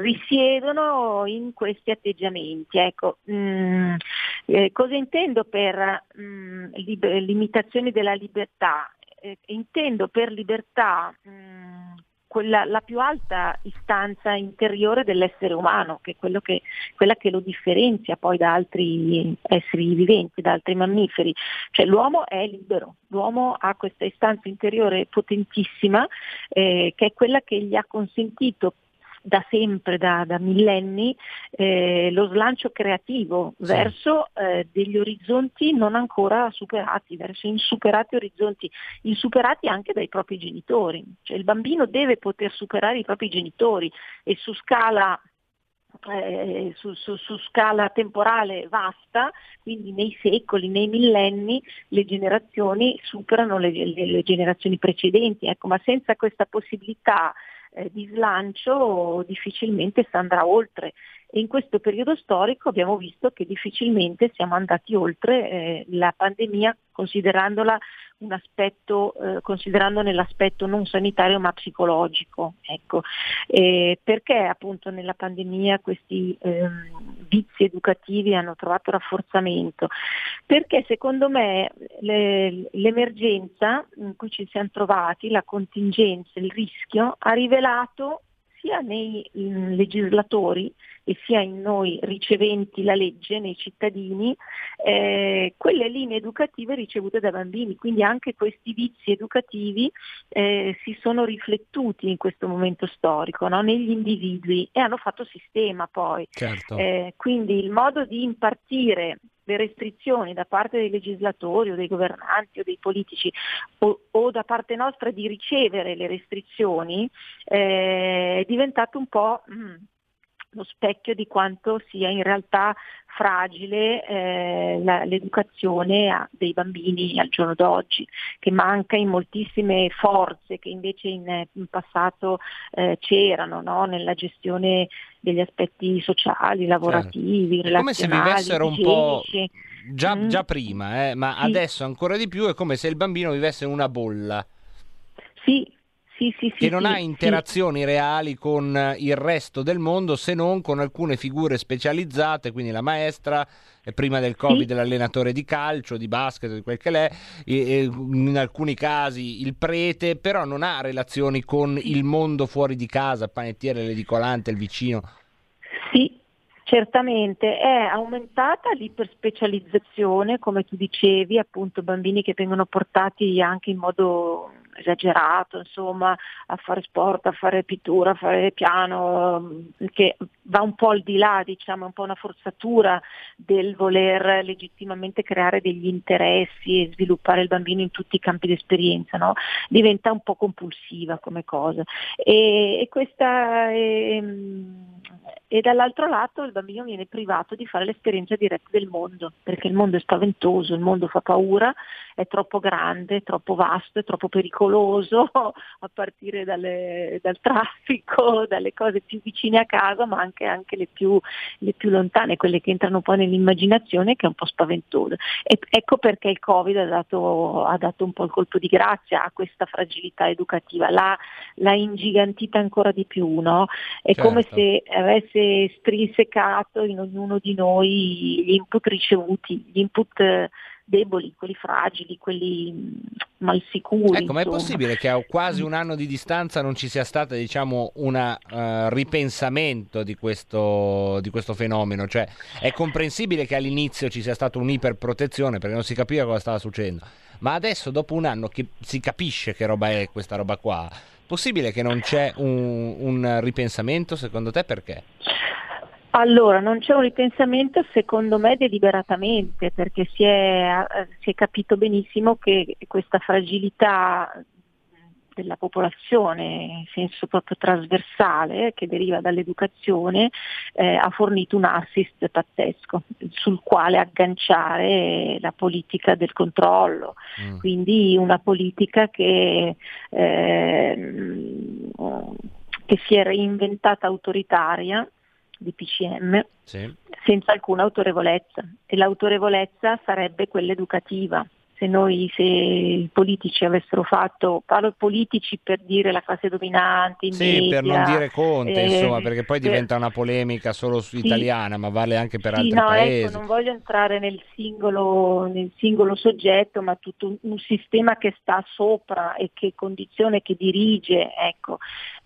risiedono in questi atteggiamenti. Ecco, mh, eh, cosa intendo per mh, lib- limitazioni della libertà? Eh, intendo per libertà mh, quella, la più alta istanza interiore dell'essere umano, che è che, quella che lo differenzia poi da altri esseri viventi, da altri mammiferi. Cioè l'uomo è libero, l'uomo ha questa istanza interiore potentissima eh, che è quella che gli ha consentito da sempre, da, da millenni, eh, lo slancio creativo Sì. verso eh, degli orizzonti non ancora superati, verso insuperati orizzonti, insuperati anche dai propri genitori. Cioè il bambino deve poter superare i propri genitori e su scala eh, su, su, su, scala temporale vasta, quindi nei secoli, nei millenni le generazioni superano le, le, le generazioni precedenti, ecco, ma senza questa possibilità eh, di slancio difficilmente si andrà oltre. E in questo periodo storico abbiamo visto che difficilmente siamo andati oltre eh, la pandemia considerandola un aspetto, eh, considerandone l'aspetto non sanitario ma psicologico. Ecco. Eh, perché appunto nella pandemia questi ehm, vizi educativi hanno trovato rafforzamento? Perché secondo me le, l'emergenza in cui ci siamo trovati, la contingenza, il rischio, ha rivelato sia nei legislatori e sia in noi riceventi la legge, nei cittadini, eh, quelle linee educative ricevute dai bambini. Quindi anche questi vizi educativi eh, si sono riflettuti in questo momento storico no? negli individui e hanno fatto sistema poi. Certo. Eh, quindi il modo di impartire le restrizioni da parte dei legislatori o dei governanti o dei politici o, o da parte nostra di ricevere le restrizioni eh, è diventato un po' mh, lo specchio di quanto sia in realtà fragile eh, la, l'educazione a, dei bambini al giorno d'oggi, che manca in moltissime forze che invece in, in passato eh, c'erano no? nella gestione degli aspetti sociali, lavorativi, certo. Come se vivessero un po'... Già, mm. già prima, eh, ma sì. adesso ancora di più è come se il bambino vivesse in una bolla. Sì, sì, sì, che non ha interazioni reali con il resto del mondo se non con alcune figure specializzate, quindi la maestra, prima del Covid l'allenatore di calcio, di basket, di quel che l'è, in alcuni casi il prete, però non ha relazioni con il mondo fuori di casa, il panettiere, l'edicolante, il vicino. Sì, Certamente. È aumentata l'iperspecializzazione, come tu dicevi, appunto bambini che vengono portati anche in modo esagerato, insomma, a fare sport, a fare pittura, a fare piano, che va un po' al di là, diciamo, un po' una forzatura del voler legittimamente creare degli interessi e sviluppare il bambino in tutti i campi di esperienza, no? diventa un po' compulsiva come cosa. E, e questa è, e dall'altro lato il bambino viene privato di fare l'esperienza diretta del mondo, perché il mondo è spaventoso, il mondo fa paura, è troppo grande, è troppo vasto, è troppo pericoloso, *laughs* a partire dalle, dal traffico, dalle cose più vicine a casa, ma anche, anche le, più, le, più, lontane, quelle che entrano poi nell'immaginazione, che è un po' spaventoso. E, ecco perché il Covid ha dato, ha dato, un po' il colpo di grazia a questa fragilità educativa, l'ha, l'ha ingigantita ancora di più, no? È certo. come se avesse strinsecato in ognuno di noi gli input ricevuti, gli input deboli, quelli fragili, quelli mm, mal sicuri. Ecco, ma è possibile che a quasi un anno di distanza non ci sia stato diciamo, un uh, ripensamento di questo, di questo, fenomeno? Cioè, è comprensibile che all'inizio ci sia stata un'iperprotezione perché non si capiva cosa stava succedendo, ma adesso dopo un anno che si capisce che roba è questa roba qua, possibile che non c'è un, un ripensamento secondo te perché? Allora, non c'è un ripensamento secondo me deliberatamente perché si è, si è capito benissimo che questa fragilità della popolazione in senso proprio trasversale che deriva dall'educazione eh, ha fornito un assist pazzesco sul quale agganciare la politica del controllo, mm. quindi una politica che, eh, che si è reinventata autoritaria di PCM sì. senza alcuna autorevolezza e l'autorevolezza sarebbe quella educativa se noi, se i politici avessero fatto, parlo politici per dire la classe dominante, sì, media, per non dire Conte, eh, insomma, perché poi diventa una polemica solo su sì, italiana, ma vale anche per sì, altri no, paesi. Ecco, non voglio entrare nel singolo, nel singolo soggetto, ma tutto un, un, sistema che sta sopra e che condizione, che dirige, ecco,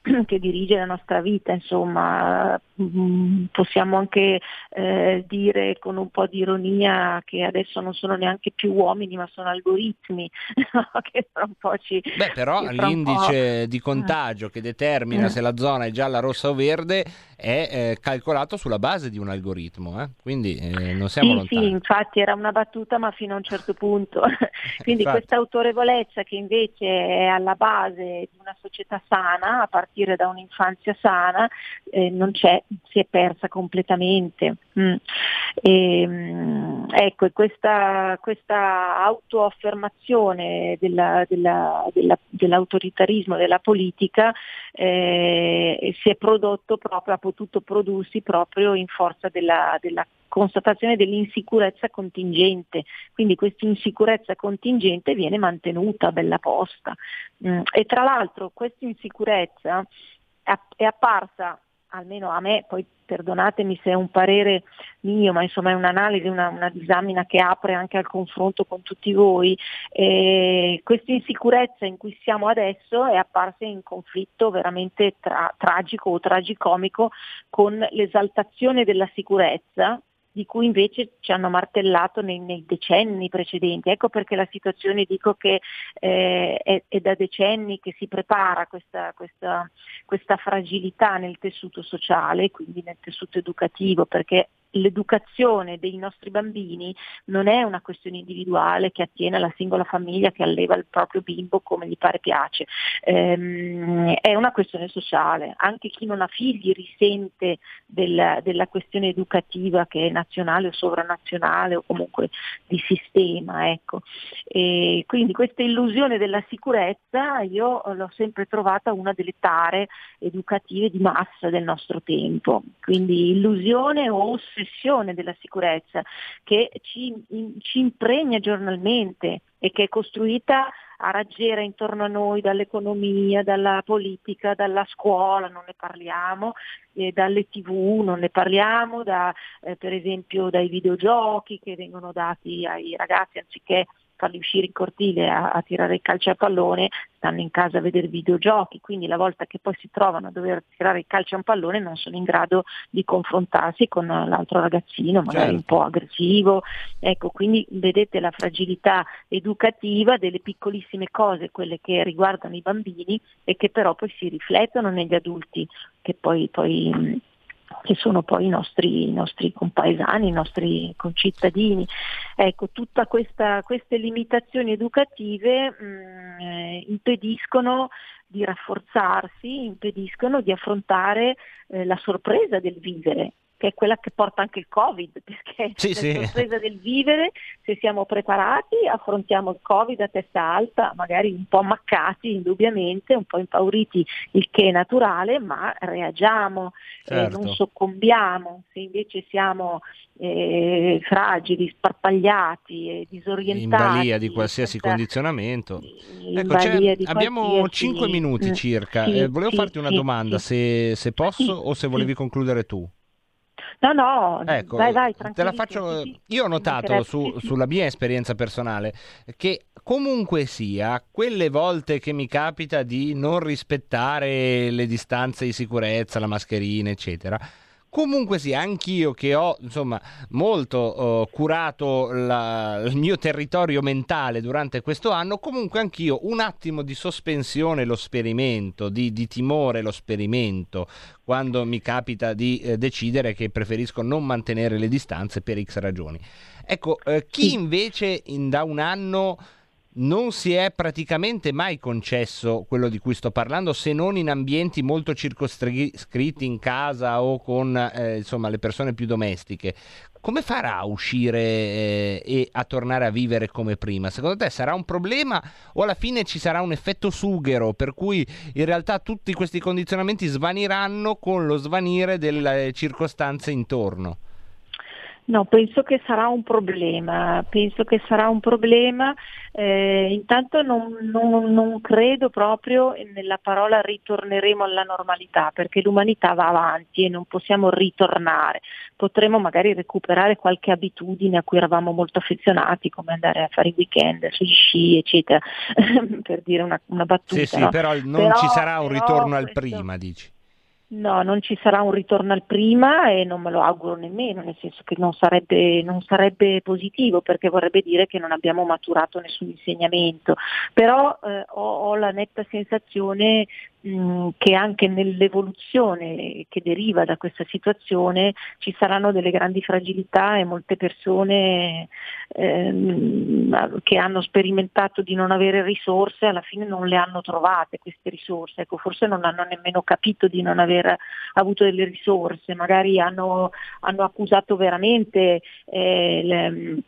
*clears throat* che dirige la nostra vita, insomma, mm, possiamo anche eh, dire con un po' di ironia che adesso non sono neanche più uomini, ma sono algoritmi *laughs* che tra un po' ci... Beh, però l'indice di contagio che determina mm. se la zona è gialla, rossa o verde è eh, calcolato sulla base di un algoritmo, eh? quindi eh, non siamo sì, lontani. Sì, infatti era una battuta ma fino a un certo punto. *laughs* quindi questa autorevolezza che invece è alla base di una società sana, a partire partire da un'infanzia sana eh, non c'è, si è persa completamente. Mm. E, mm, ecco, e questa, questa autoaffermazione della, della, della, dell'autoritarismo della politica eh, si è prodotto proprio, ha potuto prodursi proprio in forza della, della constatazione dell'insicurezza contingente, quindi questa insicurezza contingente viene mantenuta bella posta. Mm. E tra l'altro questa insicurezza è apparsa almeno a me, poi perdonatemi se è un parere mio, ma insomma è un'analisi, una, una disamina che apre anche al confronto con tutti voi, eh, questa insicurezza in cui siamo adesso è apparsa in conflitto veramente tra, tragico o tragicomico con l'esaltazione della sicurezza di cui invece ci hanno martellato nei, nei decenni precedenti. Ecco perché la situazione dico che eh, è, è, da decenni che si prepara questa, questa, questa fragilità nel tessuto sociale, quindi nel tessuto educativo, perché l'educazione dei nostri bambini non è una questione individuale che attiene alla singola famiglia che alleva il proprio bimbo come gli pare piace, ehm, è una questione sociale. Anche chi non ha figli risente del, della questione educativa che è nazionale o sovranazionale o comunque di sistema. Ecco. E quindi questa illusione della sicurezza io l'ho sempre trovata una delle tare educative di massa del nostro tempo. Quindi illusione o ossessione della sicurezza che ci, in, ci impregna giornalmente e che è costruita a raggiera intorno a noi dall'economia, dalla politica, dalla scuola, non ne parliamo, eh, dalle tv non ne parliamo, da, eh, per esempio dai videogiochi che vengono dati ai ragazzi anziché farli uscire in cortile a, a tirare il calcio a pallone, stanno in casa a vedere videogiochi, quindi la volta che poi si trovano a dover tirare il calcio a un pallone non sono in grado di confrontarsi con l'altro ragazzino, magari certo. un po' aggressivo. Ecco, quindi vedete la fragilità educativa delle piccolissime cose, quelle che riguardano i bambini e che però poi si riflettono negli adulti, che poi, poi che sono poi i nostri, i nostri, compaesani, i nostri concittadini. Ecco, tutte queste limitazioni educative mh, mm, eh, impediscono di rafforzarsi, impediscono di affrontare eh, la sorpresa del vivere che è quella che porta anche il Covid, *laughs* perché sì, sì. sorpresa del vivere, se siamo preparati, affrontiamo il Covid a testa alta, magari un po' maccati indubbiamente, un po' impauriti, il che è naturale, ma reagiamo, certo. eh, non soccombiamo, se invece siamo eh, fragili, sparpagliati e disorientati. In balia di qualsiasi senza... condizionamento. Ecco, abbiamo 5 minuti mm, circa, sì, eh, volevo farti una domanda, se, se, posso o se volevi concludere tu. No, no, ecco, vai, vai, te la faccio. Io ho notato su, sulla mia esperienza personale che comunque sia, quelle volte che mi capita di non rispettare le distanze di sicurezza, la mascherina, eccetera Comunque sì, anch'io che ho insomma molto uh, curato la, il mio territorio mentale durante questo anno, comunque anch'io un attimo di sospensione lo sperimento, di, di timore lo sperimento, quando mi capita di eh, decidere che preferisco non mantenere le distanze per X ragioni. Ecco, eh, chi invece in, da un anno non si è praticamente mai concesso quello di cui sto parlando se non in ambienti molto circoscritti in casa o con eh, insomma, le persone più domestiche. Come farà a uscire eh, e a tornare a vivere come prima? Secondo te sarà un problema o alla fine ci sarà un effetto sughero per cui in realtà tutti questi condizionamenti svaniranno con lo svanire delle circostanze intorno? No, penso che sarà un problema, penso che sarà un problema, eh, intanto non, non, non, credo proprio nella parola ritorneremo alla normalità, perché l'umanità va avanti e non possiamo ritornare, potremo magari recuperare qualche abitudine a cui eravamo molto affezionati, come andare a fare i weekend sugli sci, eccetera, *laughs* per dire una, una battuta. Sì, sì, no? però non però, ci sarà un ritorno al prima, dici. No, non ci sarà un ritorno al prima e non me lo auguro nemmeno, nel senso che non sarebbe, non sarebbe positivo perché vorrebbe dire che non abbiamo maturato nessun insegnamento, però eh, ho, ho, la netta sensazione mh, che anche nell'evoluzione che deriva da questa situazione ci saranno delle grandi fragilità e molte persone ehm, che hanno sperimentato di non avere risorse alla fine non le hanno trovate queste risorse, ecco, forse non hanno nemmeno capito di non aver avuto delle risorse, magari hanno, hanno accusato veramente eh, le,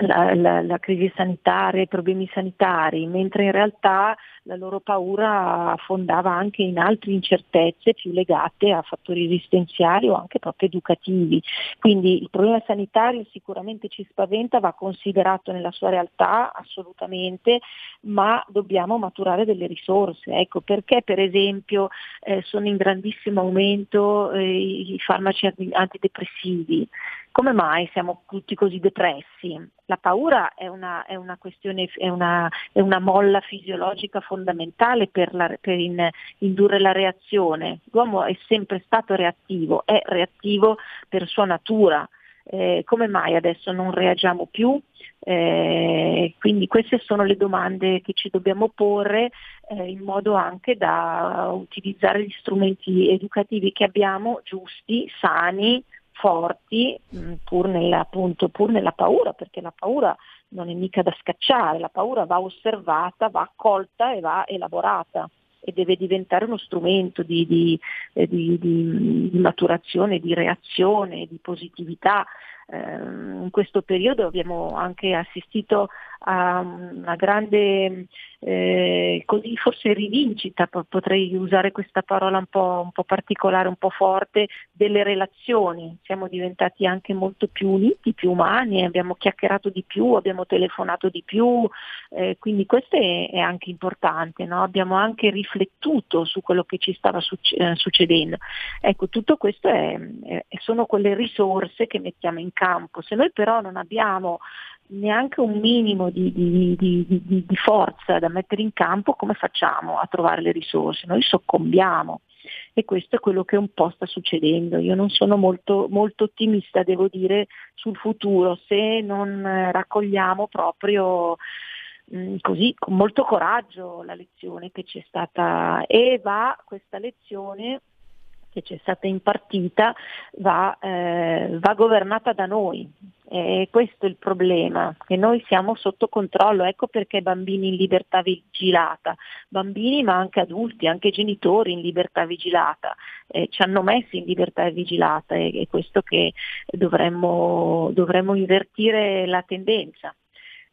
la, la, la, crisi sanitaria, i problemi sanitari, mentre in realtà la loro paura affondava anche in altre incertezze più legate a fattori esistenziali o anche proprio educativi. Quindi il problema sanitario sicuramente ci spaventa, va considerato nella sua realtà assolutamente, ma dobbiamo maturare delle risorse. Ecco perché per esempio eh, sono in grandissimo aumento eh, i farmaci antidepressivi. Come mai siamo tutti così depressi? La paura è una, è una questione, è una, è una, molla fisiologica fondamentale per, la, per in, indurre la reazione. L'uomo è sempre stato reattivo, è reattivo per sua natura. Eh, come mai adesso non reagiamo più? Eh, quindi queste sono le domande che ci dobbiamo porre eh, in modo anche da utilizzare gli strumenti educativi che abbiamo, giusti, sani, forti mh, pur, nella, appunto, pur nella paura, perché la paura non è mica da scacciare, la paura va osservata, va accolta e va elaborata e deve diventare uno strumento di, di, eh, di, di maturazione, di reazione, di positività. Eh, in questo periodo abbiamo anche assistito a una grande eh, così forse rivincita, potrei usare questa parola un po', un po', particolare, un po' forte, delle relazioni. Siamo diventati anche molto più uniti, più umani, abbiamo chiacchierato di più, abbiamo telefonato di più, eh, quindi questo è, è anche importante, no? abbiamo anche riflettuto su quello che ci stava succe- succedendo. Ecco, tutto questo è, è, sono quelle risorse che mettiamo in campo. Se noi però non abbiamo neanche un minimo di, di, di, di, forza da mettere in campo, come facciamo a trovare le risorse? Noi soccombiamo e questo è quello che un po' sta succedendo. Io non sono molto, molto ottimista, devo dire, sul futuro, se non raccogliamo proprio mh, così con molto coraggio la lezione che c'è stata e va questa lezione che ci è stata impartita va, eh, va governata da noi, e questo è il problema, che noi siamo sotto controllo, ecco perché bambini in libertà vigilata, bambini ma anche adulti, anche genitori in libertà vigilata, eh, ci hanno messi in libertà vigilata e è questo che dovremmo, dovremmo invertire la tendenza.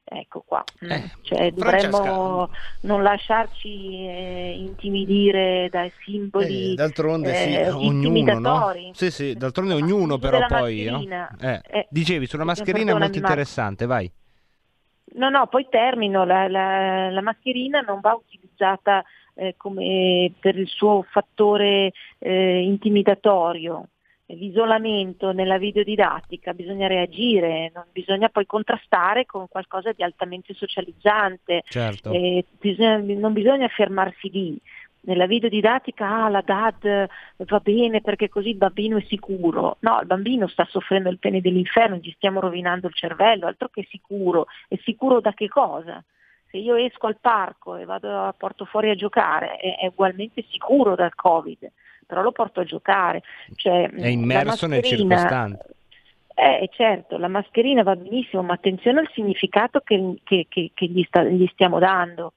Ecco qua, mm. eh, cioè, dovremmo non lasciarci eh, intimidire dai simboli eh, d'altronde sì, eh, ognuno, no? Sì, sì, d'altronde ognuno però poi... No? Eh, Eh, dicevi, sulla mascherina è molto interessante, vai. No, no, poi termino, la, la, la mascherina non va utilizzata eh, come per il suo fattore eh, intimidatorio, l'isolamento nella videodidattica, bisogna reagire, non bisogna poi contrastare con qualcosa di altamente socializzante, certo. eh, bisogna, non bisogna fermarsi lì. Nella videodidattica ah, la DAD va bene perché così il bambino è sicuro. No, il bambino sta soffrendo il pene dell'inferno, gli stiamo rovinando il cervello, altro che sicuro. È sicuro da che cosa? Se io esco al parco e vado a porto fuori a giocare, è, è ugualmente sicuro dal Covid però lo porto a giocare. Cioè, è immerso nel circostante. Eh, certo, la mascherina va benissimo, ma attenzione al significato che, che, che, che gli, sta, gli, stiamo dando.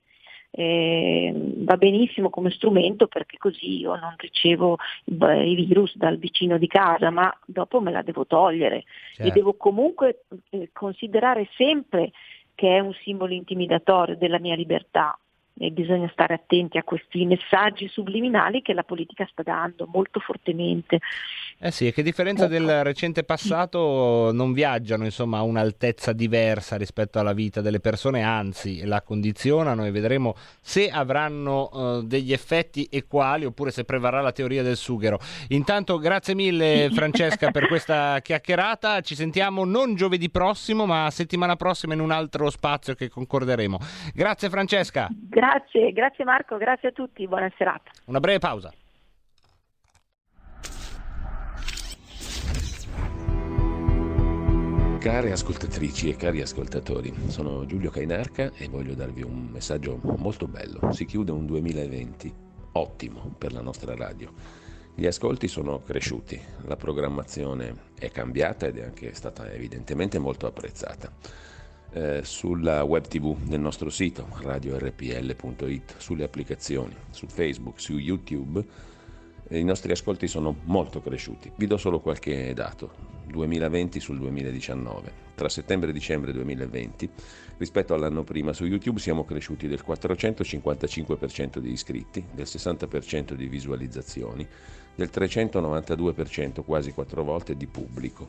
Eh, va benissimo come strumento perché così io non ricevo i virus dal vicino di casa, ma dopo me la devo togliere certo. e devo comunque eh, considerare sempre che è un simbolo intimidatorio della mia libertà e bisogna stare attenti a questi messaggi subliminali che la politica sta dando molto fortemente. Eh sì, e che differenza ecco. del recente passato non viaggiano insomma a un'altezza diversa rispetto alla vita delle persone, anzi la condizionano e vedremo se avranno uh, degli effetti e quali oppure se prevarrà la teoria del sughero. Intanto grazie mille *laughs* Francesca per questa chiacchierata, ci sentiamo non giovedì prossimo ma settimana prossima in un altro spazio che concorderemo. Grazie Francesca. Grazie. Grazie, grazie Marco, grazie a tutti, buona serata. Una breve pausa. Care ascoltatrici e cari ascoltatori, sono Giulio Cainarca e voglio darvi un messaggio molto bello. Si chiude un 2020 ottimo per la nostra radio. Gli ascolti sono cresciuti, la programmazione è cambiata ed è anche stata evidentemente molto apprezzata. Eh, sulla web tv del nostro sito radiorpl.it, sulle applicazioni, su Facebook, su YouTube, eh, i nostri ascolti sono molto cresciuti. Vi do solo qualche dato. 2020 sul 2019. Tra settembre e dicembre 2020, rispetto all'anno prima, su YouTube siamo cresciuti del 455% di iscritti, del 60% di visualizzazioni, del 392%, quasi quattro volte, di pubblico.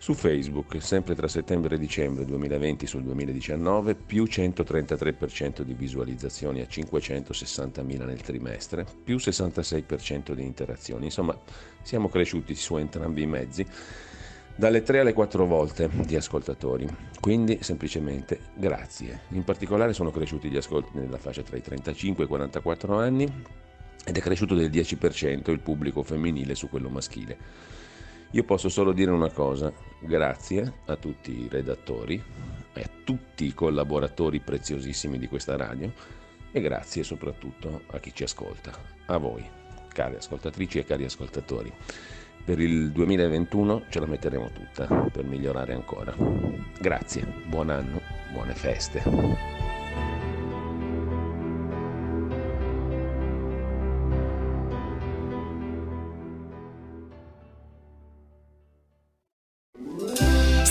Su Facebook, sempre tra settembre e dicembre 2020 sul 2019, più 133% di visualizzazioni a 560.000 nel trimestre, più 66% di interazioni. Insomma, siamo cresciuti su entrambi i mezzi dalle 3 alle 4 volte di ascoltatori. Quindi semplicemente grazie. In particolare sono cresciuti gli ascolti nella fascia tra i 35 e i 44 anni ed è cresciuto del 10% il pubblico femminile su quello maschile. Io posso solo dire una cosa, grazie a tutti i redattori e a tutti i collaboratori preziosissimi di questa radio e grazie soprattutto a chi ci ascolta, a voi, cari ascoltatrici e cari ascoltatori. Per il 2021 ce la metteremo tutta per migliorare ancora. Grazie, buon anno, buone feste.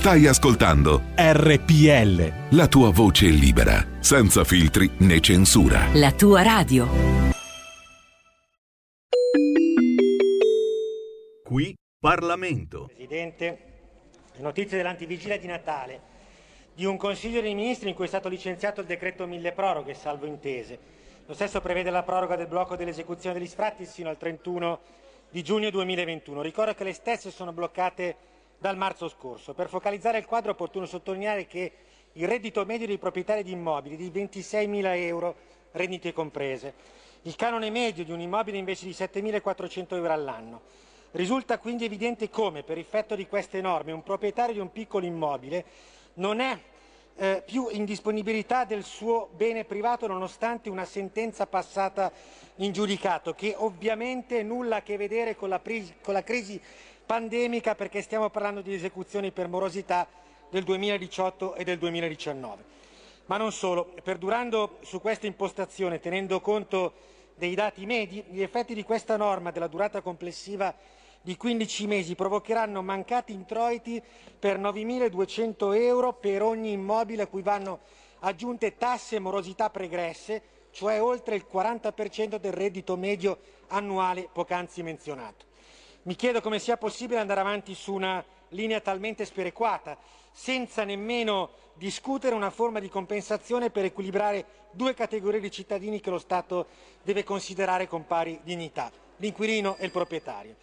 Stai ascoltando RPL. La tua voce libera, senza filtri né censura. La tua radio. Qui Parlamento. Presidente, le notizie dell'antivigilia di Natale, di un Consiglio dei Ministri in cui è stato licenziato il decreto mille proroghe, salvo intese. Lo stesso prevede la proroga del blocco dell'esecuzione degli sfratti sino al 31 di giugno 2021. Ricordo che le stesse sono bloccate dal marzo scorso. Per focalizzare il quadro è opportuno sottolineare che il reddito medio dei proprietari di immobili è di 26.000 euro, rendite comprese. Il canone medio di un immobile invece di 7.400 euro all'anno. Risulta quindi evidente come, per effetto di queste norme, un proprietario di un piccolo immobile non è eh, più in disponibilità del suo bene privato nonostante una sentenza passata in giudicato, che ovviamente nulla a che vedere con la, con la crisi pandemica perché stiamo parlando di esecuzioni per morosità del 2018 e del 2019. Ma non solo, perdurando su questa impostazione, tenendo conto dei dati medi, gli effetti di questa norma della durata complessiva di 15 mesi provocheranno mancati introiti per 9.200 euro per ogni immobile a cui vanno aggiunte tasse e morosità pregresse, cioè oltre il 40% del reddito medio annuale poc'anzi menzionato. Mi chiedo come sia possibile andare avanti su una linea talmente sperequata, senza nemmeno discutere una forma di compensazione per equilibrare due categorie di cittadini che lo Stato deve considerare con pari dignità, l'inquilino e il proprietario.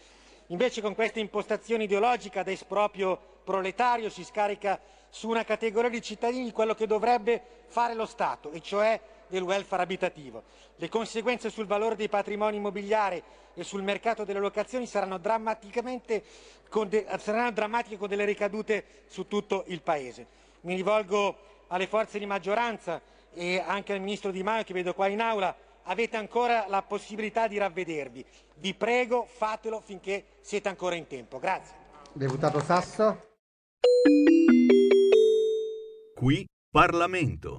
Invece con questa impostazione ideologica da esproprio proletario si scarica su una categoria di cittadini quello che dovrebbe fare lo Stato, e cioè del welfare abitativo. Le conseguenze sul valore dei patrimoni immobiliari e sul mercato delle locazioni saranno, de- saranno drammatiche con delle ricadute su tutto il Paese. Mi rivolgo alle forze di maggioranza e anche al Ministro Di Maio che vedo qua in aula, avete ancora la possibilità di ravvedervi. Vi prego, fatelo finché siete ancora in tempo. Grazie. Deputato Sasso. Qui Parlamento.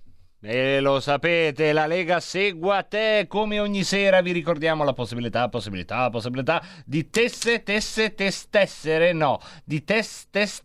E lo sapete, la Lega segua te come ogni sera vi ricordiamo la possibilità, possibilità, possibilità di tesse, tesse, tes, tessere, no, di tes, tes,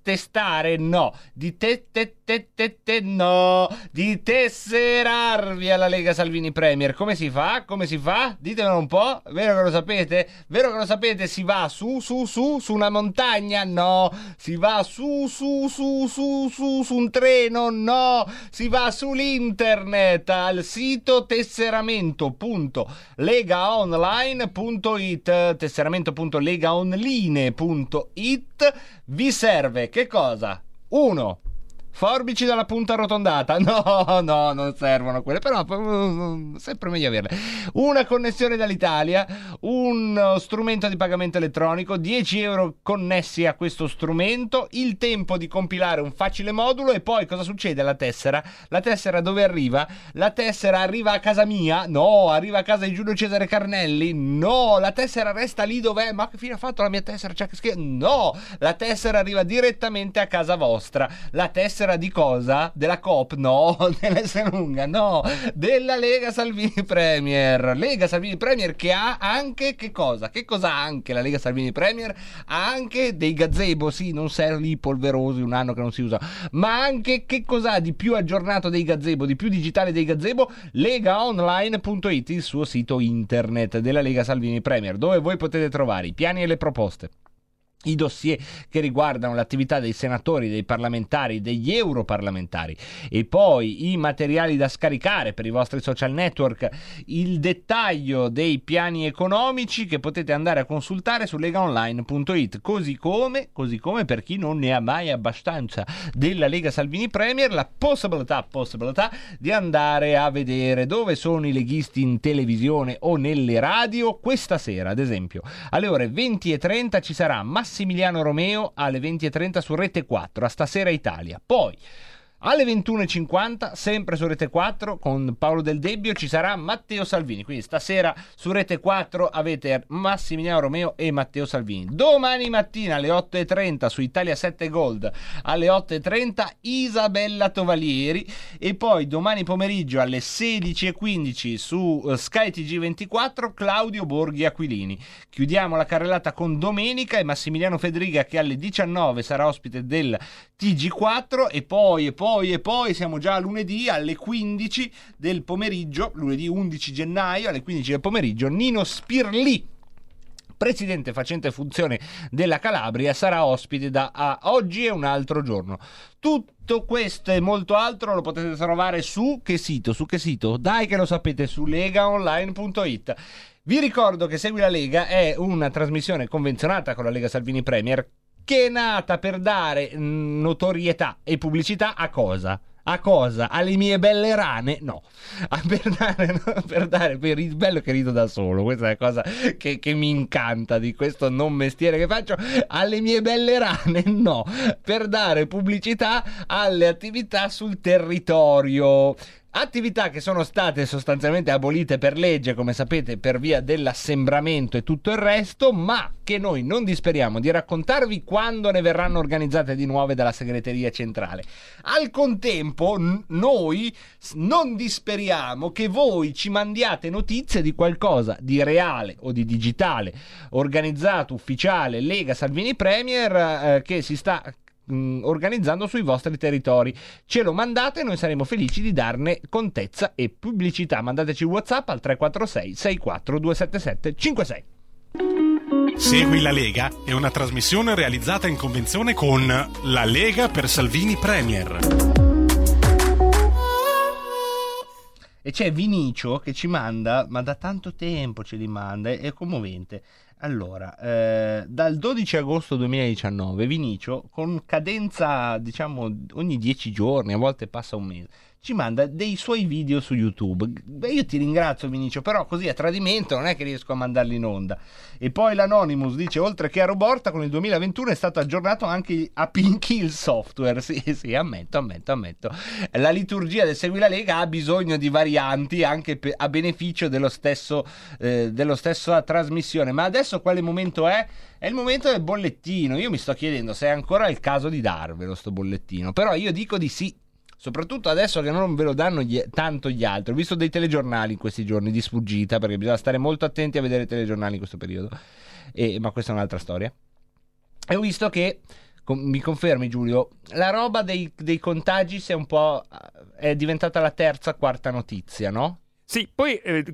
no, di te, te, te, te, te, no, di tesserarvi alla Lega Salvini Premier. Come si fa? Come si fa? Ditemelo un po', vero che lo sapete? Vero che lo sapete? Si va su, su, su, su una montagna? No, si va su, su, su, su, su, su un treno? No, si va sull'internet internet al sito tesseramento.legaonline.it tesseramento.legaonline.it vi serve che cosa? 1. Forbici dalla punta arrotondata. *laughs* No, no, non servono quelle, però mm, sempre meglio averle. Una connessione dall'Italia, un strumento di pagamento elettronico, 10 euro connessi a questo strumento, il tempo di compilare un facile modulo e poi cosa succede alla tessera? La tessera dove arriva? La tessera arriva a casa mia? No, arriva a casa di Giulio Cesare Carnelli? No, la tessera resta lì dov'è? Ma che fine ha fatto la mia tessera? Cioè, che. No, la tessera arriva direttamente a casa vostra. La tessera di cosa? Della Coop? No, *laughs* dell'S lunga, no, della Lega Salvini Premier. Lega Salvini Premier che ha anche che cosa? Che cosa ha anche la Lega Salvini Premier? Ha anche dei gazebo, sì, non serli polverosi, un anno che non si usa, ma anche che cos'ha di più aggiornato dei gazebo, di più digitale dei gazebo? legaonline.it, il suo sito internet della Lega Salvini Premier, dove voi potete trovare i piani e le proposte i dossier che riguardano l'attività dei senatori, dei parlamentari, degli europarlamentari. E poi i materiali da scaricare per i vostri social network, il dettaglio dei piani economici che potete andare a consultare su legaonline.it, così come, così come per chi non ne ha mai abbastanza della Lega Salvini Premier, la possibilità, possibilità di andare a vedere dove sono i leghisti in televisione o nelle radio questa sera, ad esempio, alle ore 20 e 30 ci sarà Massimo Massimiliano Romeo alle 20.30 su Rete 4, a stasera Italia. Poi alle 21.50, sempre su Rete 4, con Paolo Del Debbio, ci sarà Matteo Salvini. Quindi stasera su Rete 4 avete Massimiliano Romeo e Matteo Salvini. Domani mattina alle 8.30 su Italia 7 Gold, alle 8.30 Isabella Tovalieri. E poi domani pomeriggio alle 16.15 su eh, Sky TG24 Claudio Borghi Aquilini. Chiudiamo la carrellata con Domenica e Massimiliano Federica che alle 19 sarà ospite del TG4 e poi e poi poi e poi siamo già a lunedì alle 15 del pomeriggio, lunedì 11 gennaio alle 15 del pomeriggio, Nino Spirli presidente facente funzione della Calabria, sarà ospite da oggi e un altro giorno. Tutto questo e molto altro lo potete trovare su che sito? Su che sito? Dai che lo sapete, su legaonline.it. Vi ricordo che Segui la Lega è una trasmissione convenzionata con la Lega Salvini Premier che è nata per dare mm, notorietà e pubblicità a cosa? A cosa? Alle mie belle rane? No, *laughs* a per dare, *laughs* per dare per il bello che rido da solo. Questa è la cosa che, che, mi incanta di questo non mestiere che faccio. Alle mie belle rane? *laughs* No, per dare pubblicità alle attività sul territorio. Attività che sono state sostanzialmente abolite per legge, come sapete, per via dell'assembramento e tutto il resto, ma che noi non disperiamo di raccontarvi quando ne verranno organizzate di nuove dalla segreteria centrale. Al contempo, n- noi non disperiamo che voi ci mandiate notizie di qualcosa di reale o di digitale, organizzato, ufficiale, Lega Salvini Premier, eh, che si sta mh, mm, organizzando sui vostri territori. Ce lo mandate e noi saremo felici di darne contezza e pubblicità. Mandateci WhatsApp al 346 64 277 56. Segui la Lega è una trasmissione realizzata in convenzione con La Lega per Salvini Premier. E c'è Vinicio che ci manda, ma da tanto tempo ce li manda, è commovente. Allora, eh, dal 12 agosto 2019 Vinicio, con cadenza diciamo ogni 10 giorni, a volte passa un mese, ci manda dei suoi video su YouTube. Beh, io ti ringrazio Vinicio, però così a tradimento non è che riesco a mandarli in onda. E poi l'Anonymous dice, oltre che a Roborta, con il 2021 è stato aggiornato anche a Pinky il software. Sì, sì, ammetto, ammetto, ammetto. La liturgia del Segui la Lega ha bisogno di varianti anche a beneficio dello stesso, eh, dello stesso trasmissione. Ma adesso quale momento è? È il momento del bollettino. Io mi sto chiedendo se è ancora il caso di darvelo sto bollettino. Però io dico di sì Soprattutto adesso che non ve lo danno gli, tanto gli altri. Ho visto dei telegiornali in questi giorni di sfuggita perché bisogna stare molto attenti a vedere i telegiornali in questo periodo. E, ma questa è un'altra storia. E ho visto che, com, mi confermi Giulio, la roba dei, dei contagi po'... è diventata la terza, quarta notizia, no? Sì, poi eh,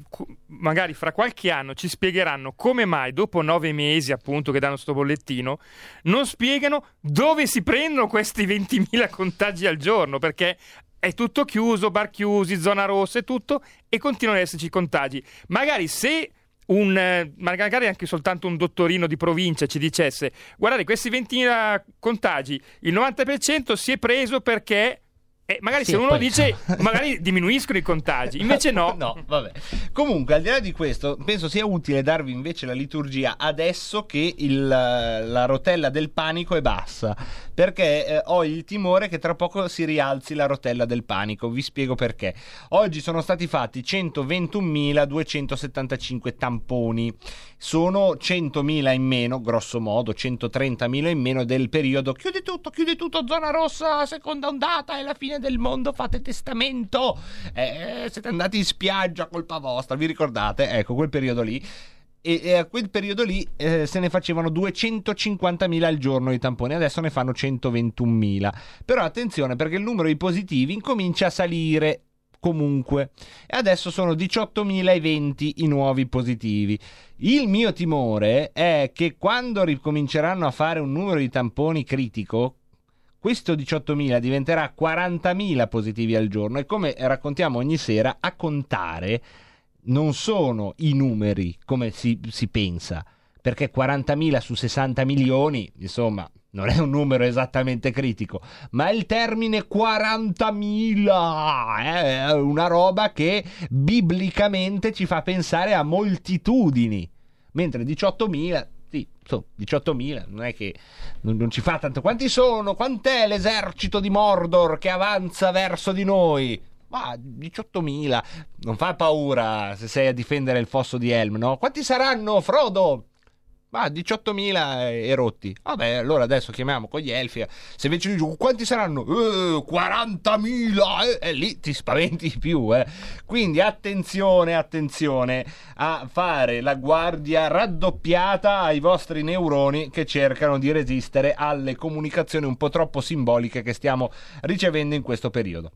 magari fra qualche anno ci spiegheranno come mai dopo nove mesi appunto che danno sto bollettino non spiegano dove si prendono questi 20.000 contagi al giorno perché è tutto chiuso, bar chiusi, zona rossa e tutto e continuano ad esserci contagi. Magari se un, eh, magari anche soltanto un dottorino di provincia ci dicesse guardate questi 20.000 contagi il 90% si è preso perché e magari Sì, se uno poi- dice *laughs* magari diminuiscono i contagi invece no, *laughs* no, vabbè. Comunque, al di là di questo, penso sia utile darvi invece la liturgia adesso che il- la rotella del panico è bassa. Perché eh, ho il timore che tra poco si rialzi la rotella del panico. Vi spiego perché. Oggi sono stati fatti 121.275 tamponi. Sono 100.000 in meno, grosso modo, 130.000 in meno del periodo. Chiudi tutto, chiudi tutto, zona rossa, seconda ondata, è la fine del mondo, fate testamento. Eh, siete andati in spiaggia, colpa vostra, vi ricordate? Ecco, quel periodo lì. E, e a quel periodo lì eh, se ne facevano 250.000 al giorno di tamponi, adesso ne fanno 121.000. Però attenzione perché il numero di positivi incomincia a salire comunque e adesso sono 18.020 i nuovi positivi. Il mio timore è che quando ricominceranno a fare un numero di tamponi critico, questo 18.000 diventerà 40.000 positivi al giorno e come raccontiamo ogni sera, a contare non sono i numeri come si, si pensa, perché 40.000 su 60 milioni, insomma, non è un numero esattamente critico, ma il termine 40.000 è una roba che biblicamente ci fa pensare a moltitudini, mentre 18.000 sì, insomma, 18.000, non è che non, non ci fa tanto. Quanti sono? Quant'è l'esercito di Mordor che avanza verso di noi? Ma 18.000, non fa paura se sei a difendere il fosso di Helm, no? Quanti saranno, Frodo? Ma 18.000 e rotti. Vabbè, allora adesso chiamiamo con gli elfi. Se invece dici quanti saranno? Eh, 40.000! E lì ti spaventi di più, eh. Quindi attenzione, attenzione a fare la guardia raddoppiata ai vostri neuroni che cercano di resistere alle comunicazioni un po' troppo simboliche che stiamo ricevendo in questo periodo.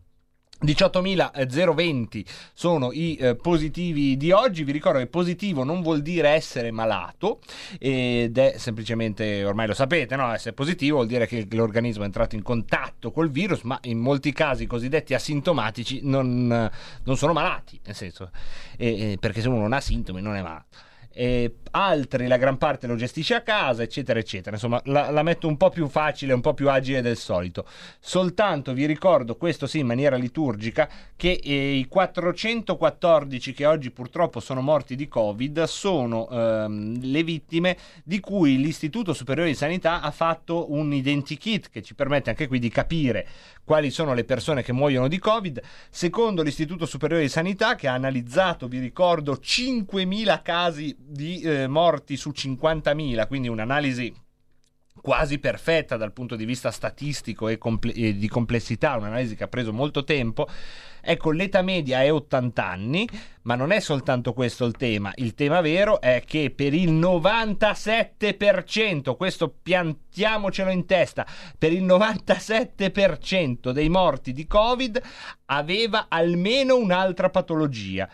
18.020 sono i eh, positivi di oggi. Vi ricordo che positivo non vuol dire essere malato ed è semplicemente, ormai lo sapete, no? essere positivo vuol dire che l'organismo è entrato in contatto col virus, ma in molti casi i cosiddetti asintomatici non, non sono malati, nel senso, eh, perché se uno non ha sintomi non è malato. Altri la gran parte lo gestisce a casa, eccetera, eccetera. Insomma, la, la, metto un po' più facile, un po' più agile del solito. Soltanto vi ricordo, questo sì, in maniera liturgica, che eh, i 414 che oggi purtroppo sono morti di Covid sono ehm, le vittime di cui l'Istituto Superiore di Sanità ha fatto un identikit che ci permette anche qui di capire quali sono le persone che muoiono di Covid. Secondo l'Istituto Superiore di Sanità, che ha analizzato, vi ricordo, 5.000 casi di eh, morti su 50.000, quindi un'analisi quasi perfetta dal punto di vista statistico e, comple- e, di complessità, un'analisi che ha preso molto tempo. Ecco, l'età media è 80 anni, ma non è soltanto questo il tema. Il tema vero è che per il 97%, questo piantiamocelo in testa, per il 97% dei morti di Covid aveva almeno un'altra patologia.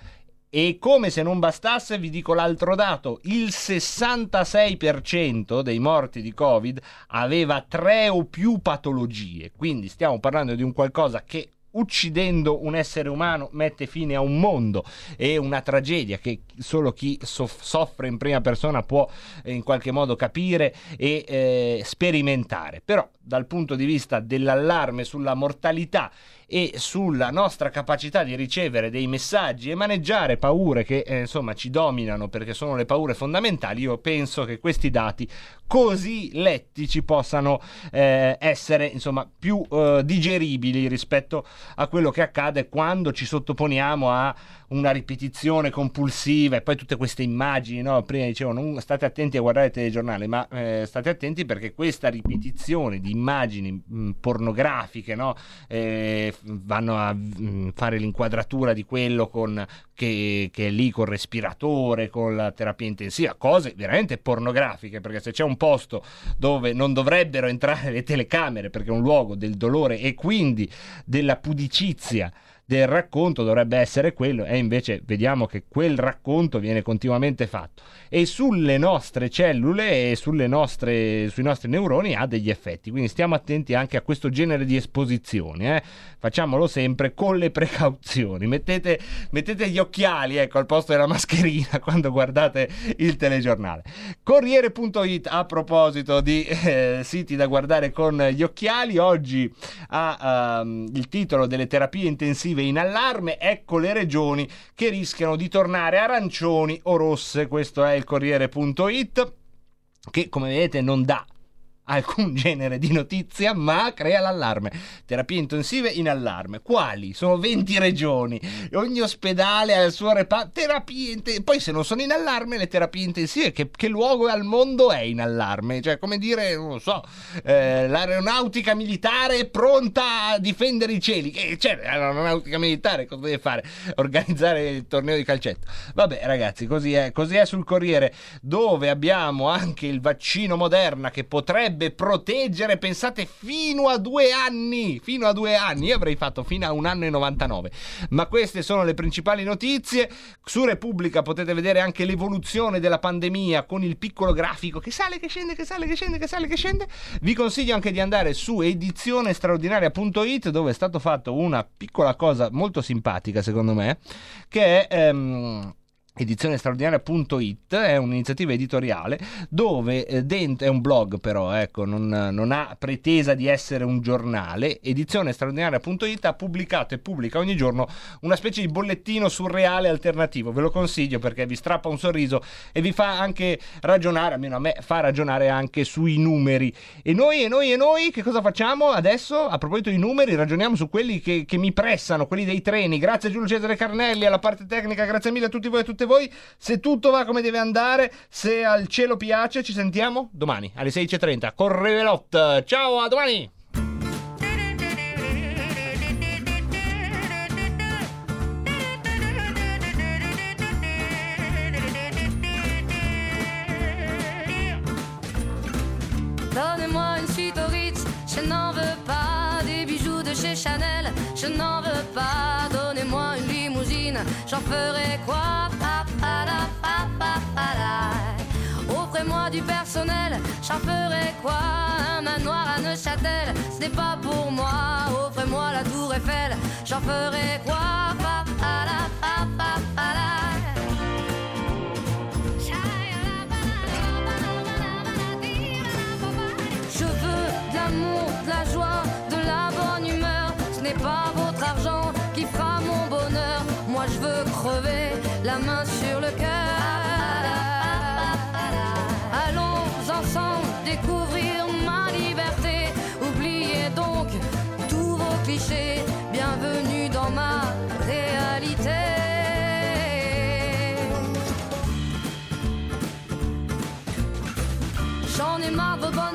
E come se non bastasse, vi dico l'altro dato, il 66% dei morti di Covid aveva tre o più patologie. Quindi stiamo parlando di un qualcosa che uccidendo un essere umano mette fine a un mondo e una tragedia che solo chi soff- soffre in prima persona può eh, in qualche modo capire e eh, sperimentare. Però dal punto di vista dell'allarme sulla mortalità e sulla nostra capacità di ricevere dei messaggi e maneggiare paure che eh, insomma ci dominano perché sono le paure fondamentali, io penso che questi dati così letti ci possano eh, essere insomma più eh, digeribili rispetto a quello che accade quando ci sottoponiamo a una ripetizione compulsiva e poi tutte queste immagini, no? prima dicevo non state attenti a guardare il telegiornale, ma eh, state attenti perché questa ripetizione di immagini mh, pornografiche no? eh, vanno a mh, fare l'inquadratura di quello con, che, che, è lì col respiratore, con la terapia intensiva, cose veramente pornografiche, perché se c'è un posto dove non dovrebbero entrare le telecamere perché è un luogo del dolore e quindi della pudicizia del racconto dovrebbe essere quello e invece vediamo che quel racconto viene continuamente fatto. E sulle nostre cellule e nostre, sui nostri neuroni ha degli effetti quindi stiamo attenti anche a questo genere di esposizioni eh. facciamolo sempre con le precauzioni. Mettete, mettete gli occhiali ecco al posto della mascherina *laughs* quando guardate il telegiornale. Corriere.it a proposito di eh, siti da guardare con gli occhiali oggi ha ehm, il titolo delle terapie intensive in allarme ecco le regioni che rischiano di tornare arancioni o rosse. Questo è il Corriere.it che come vedete non dà alcun *laughs* genere di notizia, ma crea l'allarme. Terapie intensive in allarme. Quali? Sono 20 regioni. Ogni ospedale ha il suo reparto. Terapie intensive. Poi, se non sono in allarme, le terapie intensive, che, che, luogo al mondo è in allarme? Cioè, come dire, non lo so, eh, l'aeronautica militare è pronta a difendere i cieli. Che, cioè, l'aeronautica militare cosa deve fare? Organizzare il torneo di calcetto. Vabbè, ragazzi, così è, così è sul Corriere, dove abbiamo anche il vaccino Moderna che potrebbe proteggere, pensate, fino a due anni. Fino a due anni. Io avrei fatto fino a un anno e 99. Ma queste sono le principali notizie. Su Repubblica potete vedere anche l'evoluzione della pandemia con il piccolo grafico che sale, che scende, che sale, che scende, che sale, che scende. Vi consiglio anche di andare su edizionestraordinaria.it dove è stato fatto una piccola cosa molto simpatica, secondo me, che è... Ehm, edizionestraordinaria.it è un'iniziativa editoriale dove eh, dentro, è un blog però ecco non, non, ha pretesa di essere un giornale. Edizionestraordinaria.it ha pubblicato e pubblica ogni giorno una specie di bollettino surreale alternativo. Ve lo consiglio perché vi strappa un sorriso e vi fa anche ragionare almeno a me fa ragionare anche sui numeri. E noi e noi e noi che cosa facciamo adesso? A proposito di numeri ragioniamo su quelli che, che mi pressano quelli dei treni. Grazie a Giulio Cesare Carnelli alla parte tecnica grazie mille a tutti voi e a tutte voi. Se tutto va come deve andare, se al cielo piace, ci sentiamo domani alle 16.30 con. Ciao, a domani! Donnez-moi une suite au Ritz, je n'en veux pas. Des bijoux de chez Chanel, je n'en veux pas. Donnez-moi une limousine, j'en ferai quoi Offrez-moi du personnel, j'en ferai quoi? Un manoir à Neuchâtel, ce n'est pas pour moi. Offrez-moi la tour Eiffel, j'en ferai quoi?